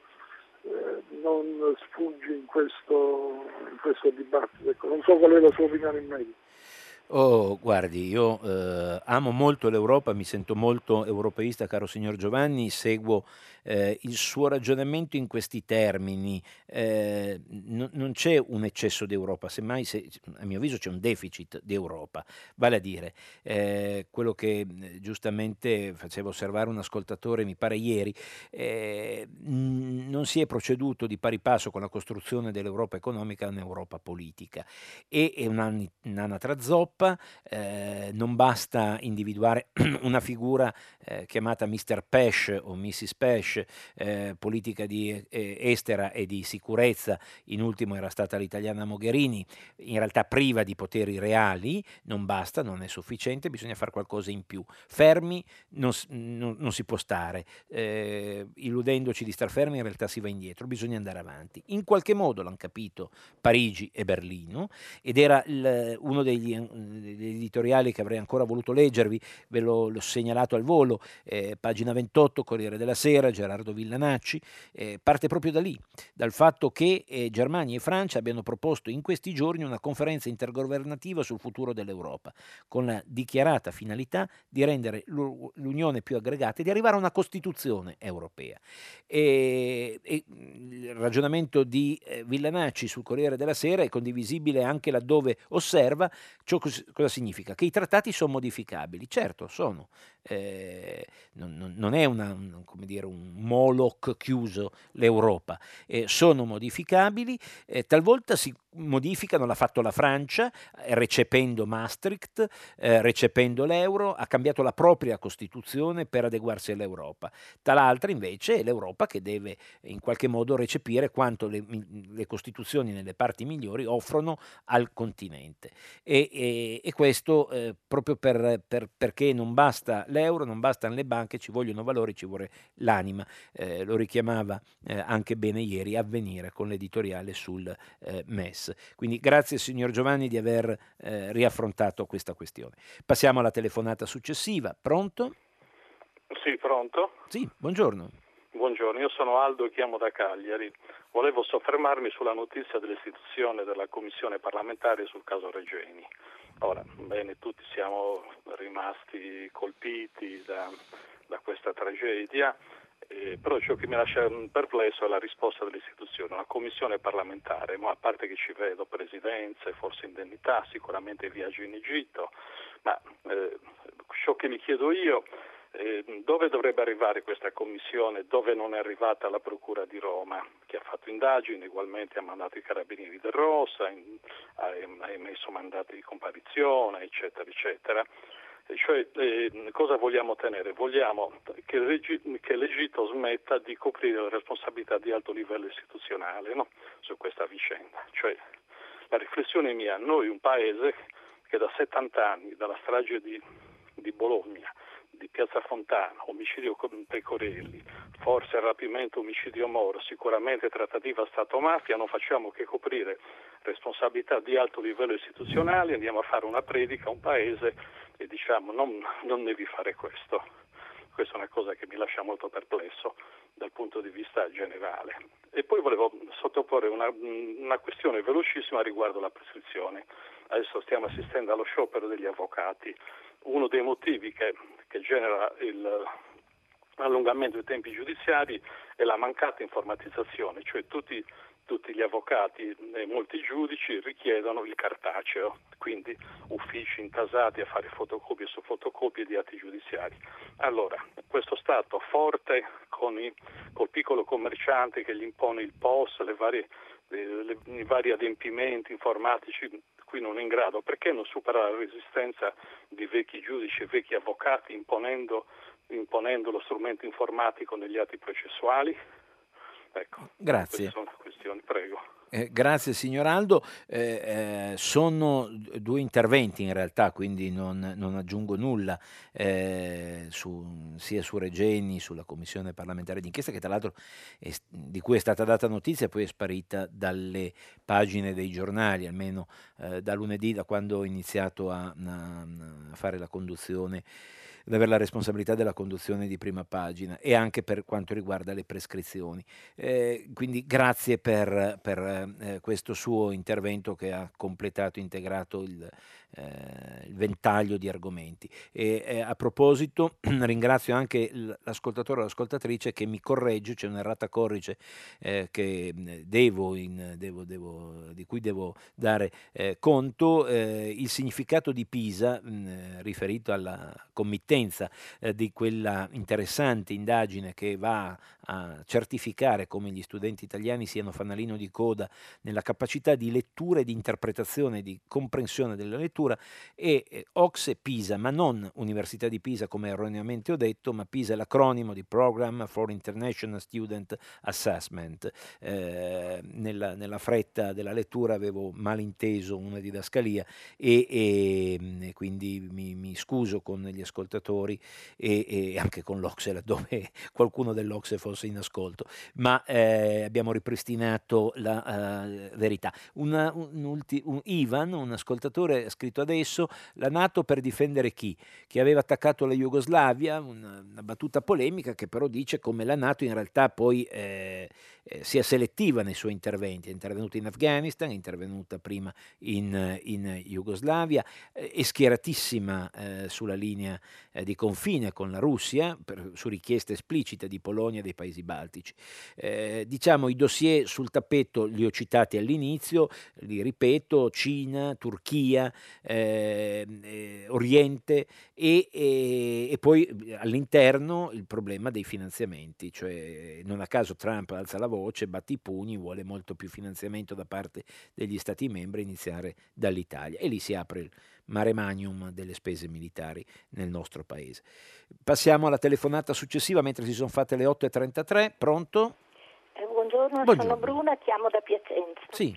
eh, non sfugge in questo, in questo dibattito. Ecco, non so qual è la sua opinione in merito. Oh, guardi, io eh, amo molto l'Europa, mi sento molto europeista, caro signor Giovanni, seguo eh, il suo ragionamento in questi termini. Eh, n- non c'è un eccesso di Europa, semmai se, a mio avviso c'è un deficit di Europa. Vale a dire, eh, quello che eh, giustamente faceva osservare un ascoltatore, mi pare ieri, eh, n- non si è proceduto di pari passo con la costruzione dell'Europa economica un'Europa politica. E è un'anatra zoppa Europa, eh, non basta individuare una figura eh, chiamata Mr. Pesh o Mrs. Pesh, eh, politica di eh, estera e di sicurezza, in ultimo era stata l'italiana Mogherini, in realtà priva di poteri reali, non basta, non è sufficiente, bisogna fare qualcosa in più. Fermi non, non, non si può stare, eh, illudendoci di star fermi in realtà si va indietro, bisogna andare avanti. In qualche modo l'hanno capito Parigi e Berlino ed era il, uno degli editoriali che avrei ancora voluto leggervi, ve l'ho, l'ho segnalato al volo, eh, pagina 28, Corriere della Sera, Gerardo Villanacci, eh, parte proprio da lì, dal fatto che eh, Germania e Francia abbiano proposto in questi giorni una conferenza intergovernativa sul futuro dell'Europa, con la dichiarata finalità di rendere l'Unione più aggregata e di arrivare a una Costituzione europea. E, e il ragionamento di eh, Villanacci sul Corriere della Sera è condivisibile anche laddove osserva ciò cosa significa? Che i trattati sono modificabili, certo sono, eh, non, non, è una, un, dire, un Moloch chiuso l'Europa, eh, sono modificabili, eh, talvolta si modificano, l'ha fatto la Francia, eh, recependo Maastricht, eh, recependo l'euro, ha cambiato la propria Costituzione per adeguarsi all'Europa. Tal'altra invece è l'Europa che deve in qualche modo recepire quanto le, le Costituzioni nelle parti migliori offrono al continente. E, e, e questo eh, proprio per, per, perché non basta l'euro, non bastano le banche, ci vogliono valori, ci vuole l'anima. Eh, lo richiamava eh, anche bene ieri Avvenire con l'editoriale sul eh, MES. Quindi grazie signor Giovanni di aver eh, riaffrontato questa questione. Passiamo alla telefonata successiva. Pronto? Sì, pronto? Sì, buongiorno. Buongiorno, io sono Aldo e chiamo da Cagliari. Volevo soffermarmi sulla notizia dell'istituzione della commissione parlamentare sul caso Regeni. Ora, bene, tutti siamo rimasti colpiti da, da questa tragedia, eh, però ciò che mi lascia perplesso è la risposta dell'istituzione, una commissione parlamentare, ma a parte che ci vedo presidenze, forse indennità, sicuramente viaggi in Egitto, ma eh, ciò che mi chiedo io eh, dove dovrebbe arrivare questa commissione, dove non è arrivata la Procura di Roma, che ha fatto indagini, ugualmente ha mandato i carabinieri del Rossa, ha, emesso mandati di comparizione, eccetera, eccetera. Cioè, eh, cosa vogliamo ottenere? Vogliamo che, che, l'Egitto smetta di coprire le responsabilità di alto livello istituzionale no? su questa vicenda. Cioè, la riflessione mia, noi un paese che da 70 anni, dalla strage di, di Bologna, di Piazza Fontana, omicidio Pecorelli, forse rapimento, omicidio Moro, sicuramente trattativa Stato-mafia, non facciamo che coprire responsabilità di alto livello istituzionale, andiamo a fare una predica a un paese e diciamo non, non devi fare questo. Questa è una cosa che mi lascia molto perplesso dal punto di vista generale. E poi volevo sottoporre una, una questione velocissima riguardo la prescrizione. Adesso stiamo assistendo allo sciopero degli avvocati. Uno dei motivi che, che genera il, l'allungamento dei tempi giudiziari e la mancata informatizzazione, cioè tutti, tutti gli avvocati e molti giudici richiedono il cartaceo, quindi uffici intasati a fare fotocopie su fotocopie di atti giudiziari. Allora, questo Stato forte con i, col piccolo commerciante che gli impone il POS, le varie, le, le, i vari adempimenti informatici qui non è in grado, perché non supera la resistenza di vecchi giudici e vecchi avvocati imponendo imponendo lo strumento informatico negli atti processuali? Ecco, Grazie. sono questioni, prego. Eh, grazie signor Aldo, eh, eh, sono due interventi in realtà, quindi non, non aggiungo nulla, eh, su, sia su Regeni, sulla commissione parlamentare d'inchiesta, che tra l'altro è, di cui è stata data notizia e poi è sparita dalle pagine dei giornali, almeno eh, da lunedì, da quando ho iniziato a, a, a fare la conduzione ad avere la responsabilità della conduzione di prima pagina e anche per quanto riguarda le prescrizioni. Eh, quindi grazie per, per eh, questo suo intervento che ha completato, integrato il, eh, il ventaglio di argomenti. E, eh, a proposito, ringrazio anche l'ascoltatore o l'ascoltatrice che mi corregge, c'è un'errata corrice eh, che devo in, devo, devo, di cui devo dare eh, conto. Eh, il significato di Pisa, mh, riferito alla committenza di quella interessante indagine che va a certificare come gli studenti italiani siano fanalino di coda nella capacità di lettura e di interpretazione, di comprensione della lettura, e eh, Oxe Pisa, ma non Università di Pisa come erroneamente ho detto, ma Pisa è l'acronimo di Program for International Student Assessment. Eh, nella, nella, fretta della lettura avevo malinteso una didascalia e, e, mm, e quindi mi, mi, scuso con gli ascoltatori e, e anche con l'Oxe laddove qualcuno dell'Oxe fosse in ascolto, ma eh, abbiamo ripristinato la uh, verità. Una, un, ulti, un, Ivan, un ascoltatore, ha scritto adesso, la Nato per difendere chi? Che aveva attaccato la Jugoslavia, una, una battuta polemica che però dice come la Nato in realtà poi eh, eh, sia selettiva nei suoi interventi, è intervenuta in Afghanistan, è intervenuta prima in, in Jugoslavia, eh, è schieratissima eh, sulla linea eh, di confine con la Russia, per, su richiesta esplicita di Polonia e dei paesi baltici. Eh, diciamo i dossier sul tappeto li ho citati all'inizio, li ripeto, Cina, Turchia, eh, Oriente e, e, e poi all'interno il problema dei finanziamenti, cioè non a caso Trump alza la voce, batte i pugni, vuole molto più finanziamento da parte degli Stati membri, iniziare dall'Italia e lì si apre il mare magnum delle spese militari nel nostro paese. Passiamo alla telefonata successiva mentre si sono fatte le 8.33. Pronto? Eh, buongiorno, buongiorno, sono Bruna, chiamo da Piacenza. Sì.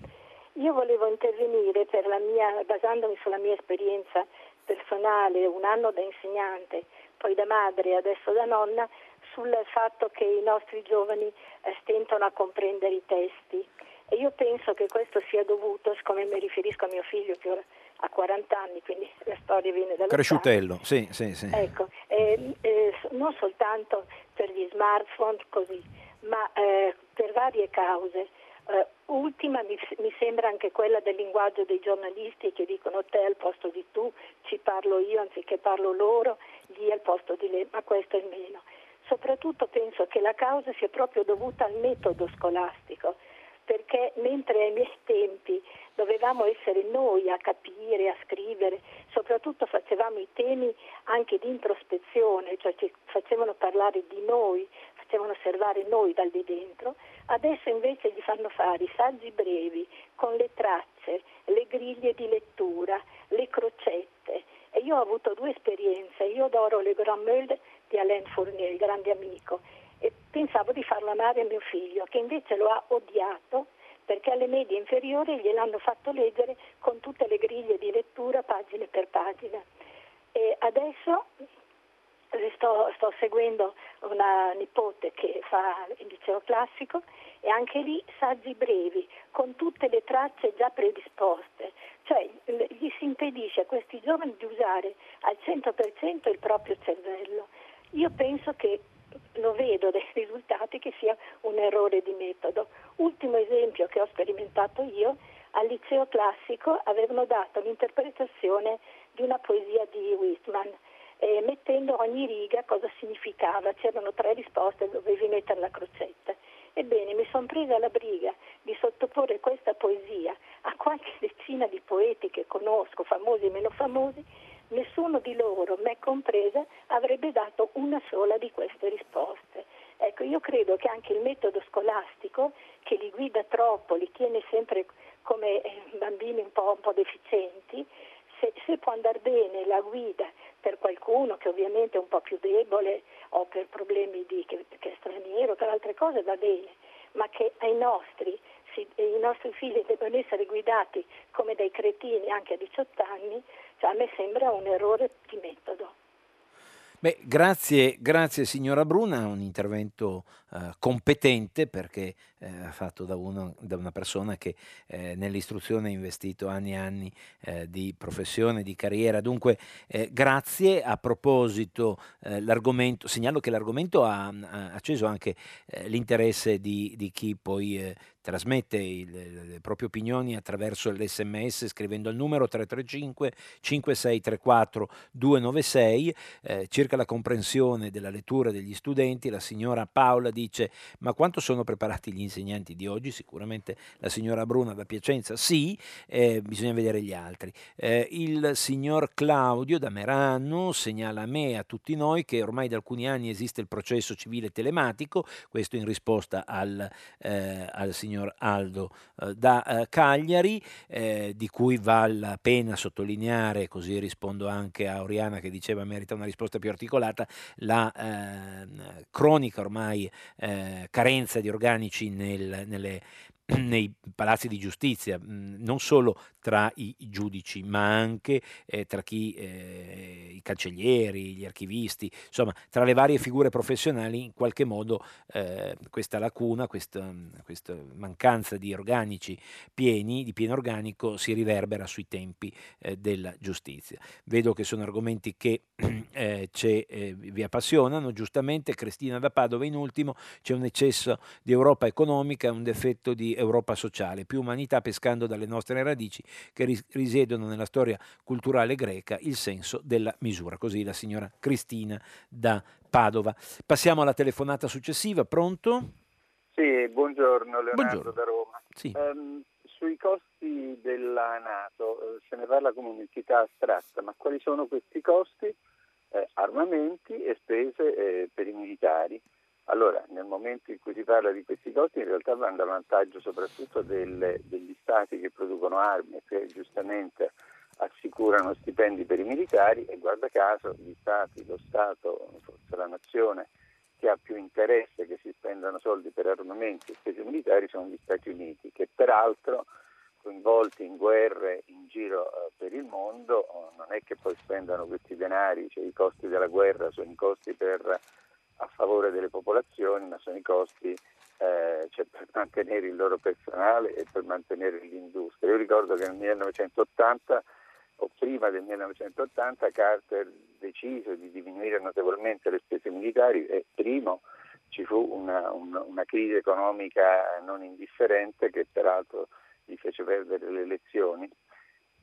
Io volevo intervenire mia, basandomi sulla mia esperienza personale, un anno da insegnante, poi da madre e adesso da nonna, sul fatto che i nostri giovani eh, stentano a comprendere i testi. E io penso che questo sia dovuto, siccome mi riferisco a mio figlio che ora ha 40 anni, quindi la storia viene dalla Cresciutello, sì, sì, sì. Ecco, eh, eh, non soltanto per gli smartphone così, ma eh, per varie cause. Uh, ultima mi, mi, sembra anche quella del linguaggio dei giornalisti che dicono te al posto di tu, ci parlo io anziché parlo loro, gli al posto di lei, ma questo è il meno. Soprattutto penso che la causa sia proprio dovuta al metodo scolastico, perché mentre ai miei tempi dovevamo essere noi a capire, a scrivere, soprattutto facevamo i temi anche di introspezione, cioè ci facevano parlare di noi, facevano osservare noi dal di dentro, adesso invece gli fanno fare i saggi brevi con le tracce, le griglie di lettura, le crocette. E io ho avuto due esperienze, io adoro le Grand Meule di Alain Fournier, il grande amico, e pensavo di farlo amare a mio figlio, che invece lo ha odiato perché alle medie inferiori gliel'hanno fatto leggere con tutte le griglie di lettura pagina per pagina. E adesso sto, sto seguendo una nipote che fa il liceo classico e anche lì saggi brevi con tutte le tracce già predisposte, cioè gli si impedisce a questi giovani di usare al 100% il proprio cervello. Io penso che lo vedo dai risultati che sia un errore di metodo. Ultimo esempio che ho sperimentato io, al liceo classico avevano dato l'interpretazione di una poesia di Whitman eh, mettendo ogni riga cosa significava. C'erano tre risposte, dovevi mettere la crocetta. Ebbene, mi sono presa la briga di sottoporre questa poesia a qualche decina di poeti che conosco, famosi e meno famosi, nessuno di loro, me compresa, avrebbe dato una sola di queste risposte. Ecco, io credo che anche il metodo scolastico, che li guida troppo, li tiene sempre come eh, bambini un po', un po deficienti, se, se, può andare bene la guida per qualcuno che ovviamente è un po' più debole o per problemi di, che, che è straniero, per altre cose va bene, ma che ai nostri, i nostri figli debbano essere guidati come dei cretini anche a 18 anni, cioè a me sembra un errore di metodo. Beh, grazie, grazie signora Bruna, un intervento eh, competente perché eh, fatto da, uno, da, una persona che eh, nell'istruzione ha investito anni e anni eh, di professione, di carriera. Dunque, eh, grazie. A proposito, eh, l'argomento, segnalo che l'argomento ha, ha acceso anche l'interesse di, di, chi poi trasmette il, le proprie opinioni attraverso l'SMS scrivendo il numero 335 5634 296 eh, circa la comprensione della lettura degli studenti la signora Paola dice ma quanto sono preparati gli insegnanti insegnanti di oggi, sicuramente la signora Bruna da Piacenza sì, eh, bisogna vedere gli altri. Eh, il signor Claudio da Merano segnala a me e a tutti noi che ormai da alcuni anni esiste il processo civile telematico, questo in risposta al, eh, al signor Aldo eh, da eh, Cagliari, eh, di cui vale la pena sottolineare, così rispondo anche a Oriana che diceva merita una risposta più articolata, la cronica ormai carenza di organici nel, nelle, nei palazzi di giustizia, mhmm, non solo tra i giudici, ma anche eh, tra chi, eh, i cancellieri, gli archivisti, insomma, tra le varie figure professionali, in qualche modo eh, questa lacuna, questa, questa, mancanza di organici pieni, di pieno organico, si riverbera sui tempi eh, della giustizia. Vedo che sono argomenti che eh, eh, vi appassionano, giustamente. Cristina da Padova, in ultimo, c'è un eccesso di Europa economica, un deffetto di Europa sociale, più umanità pescando dalle nostre radici che risiedono nella storia culturale greca il senso della misura. Così la signora Cristina da Padova. Passiamo alla telefonata successiva, pronto? Sì, buongiorno Leonardo buongiorno. da Roma. Sì. Um, sui costi della Nato eh, se ne parla come un'entità astratta, ma quali sono questi costi? Eh, armamenti e spese eh, per i militari. Allora, nel momento in cui si parla di questi costi, in realtà vanno a vantaggio soprattutto delle, degli stati che producono armi e che giustamente assicurano stipendi per i militari e guarda caso gli stati, lo Stato, forse la nazione che ha più interesse che si spendano soldi per armamenti e spese militari sono gli Stati Uniti, che peraltro coinvolti in guerre in giro eh, per il mondo non è che poi spendano questi denari, cioè i costi della guerra sono i costi per a favore delle popolazioni, ma sono i costi eh, cioè per mantenere il loro personale e per mantenere l'industria. Io ricordo che nel 1980 o prima del 1980 Carter decise di diminuire notevolmente le spese militari e primo ci fu una, una, una crisi economica non indifferente che peraltro gli fece perdere le elezioni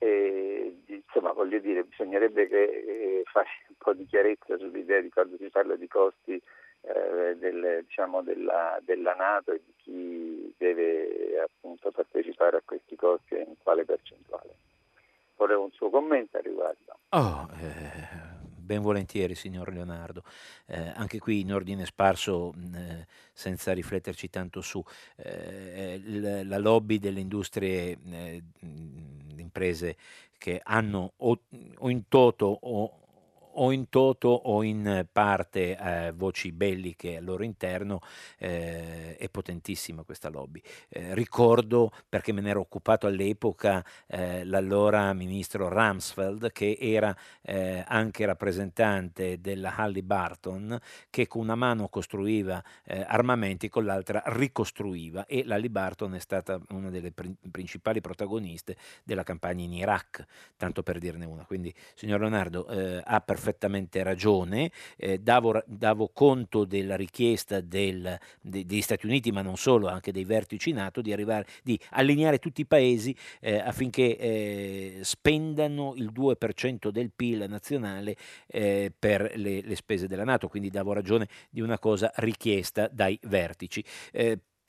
e, insomma, voglio dire, bisognerebbe che, eh, fare un po' di chiarezza sull'idea di quando si parla di costi eh, del, diciamo, della, della, Nato e di chi deve appunto partecipare a questi costi e in quale percentuale. Volevo un suo commento a riguardo. Oh, eh, ben volentieri, signor Leonardo. Eh, anche qui in ordine sparso, eh, senza rifletterci tanto su, eh, la lobby delle industrie eh, imprese che hanno o, o in toto o o in toto o in parte eh, voci belliche al loro interno, eh, è potentissima questa lobby. Eh, ricordo, perché me ne ero occupato all'epoca, eh, l'allora ministro Ramsfeld, che era eh, anche rappresentante della Halliburton, che con una mano costruiva eh, armamenti, con l'altra ricostruiva e la Halliburton è stata una delle pr- principali protagoniste della campagna in Iraq, tanto per dirne una. Quindi, signor Leonardo, ha perfettamente perfettamente ragione, eh, davo, davo, conto della richiesta del, de, degli Stati Uniti, ma non solo, anche dei vertici NATO, di, arrivare, di allineare tutti i paesi eh, affinché eh, spendano il 2% del PIL nazionale eh, per le, le, spese della Nato, quindi davo ragione di una cosa richiesta dai vertici.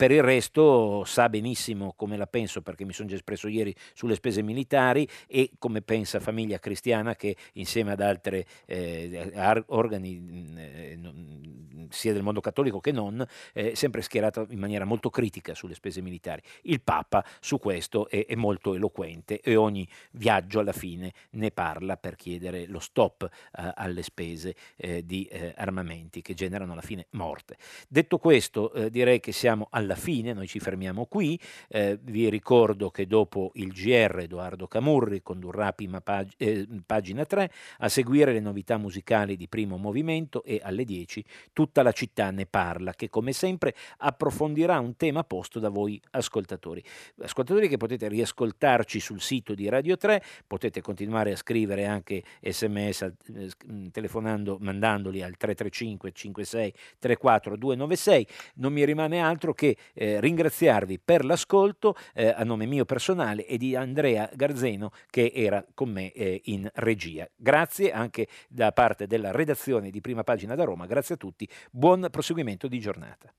Per il resto sa benissimo come la penso perché mi sono già espresso ieri sulle spese militari e come pensa Famiglia Cristiana che insieme ad altri eh, organi eh, sia del mondo cattolico che non è eh, sempre schierata in maniera molto critica sulle spese militari. Il Papa su questo è, è molto eloquente e ogni viaggio alla fine ne parla per chiedere lo stop eh, alle spese eh, di eh, armamenti che generano alla fine morte. Detto questo direi che siamo alla alla fine, noi ci fermiamo qui, eh, vi ricordo che dopo il GR Edoardo Camurri condurrà pag- eh, pagina 3 a seguire le novità musicali di primo movimento e alle 10 tutta la città ne parla che come sempre approfondirà un tema posto da voi ascoltatori. Ascoltatori che potete riascoltarci sul sito di Radio 3, potete continuare a scrivere anche sms eh, telefonando, mandandoli al 335 56 34 296. Non mi rimane altro che eh, ringraziarvi per l'ascolto eh, a nome mio personale e di Andrea Garzeno che era con me eh, in regia. Grazie anche da parte della redazione di Prima Pagina da Roma, grazie a tutti, buon proseguimento di giornata.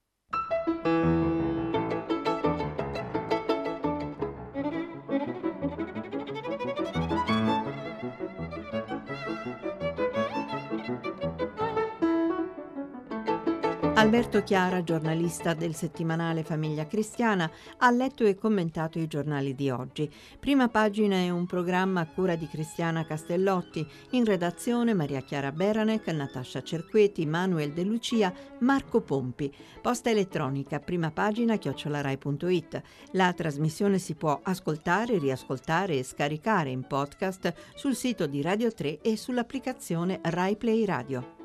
Alberto Chiara, giornalista del settimanale Famiglia Cristiana, ha letto e commentato i giornali di oggi. Prima pagina è un programma a cura di Cristiana Castellotti, in redazione Maria Chiara Beranec, Natascia Cerqueti, Manuel De Lucia, Marco Pompi. Posta elettronica, prima pagina chiocciolarai.it. La trasmissione si può ascoltare, riascoltare e scaricare in podcast sul sito di Radio 3 e sull'applicazione Rai Play Radio.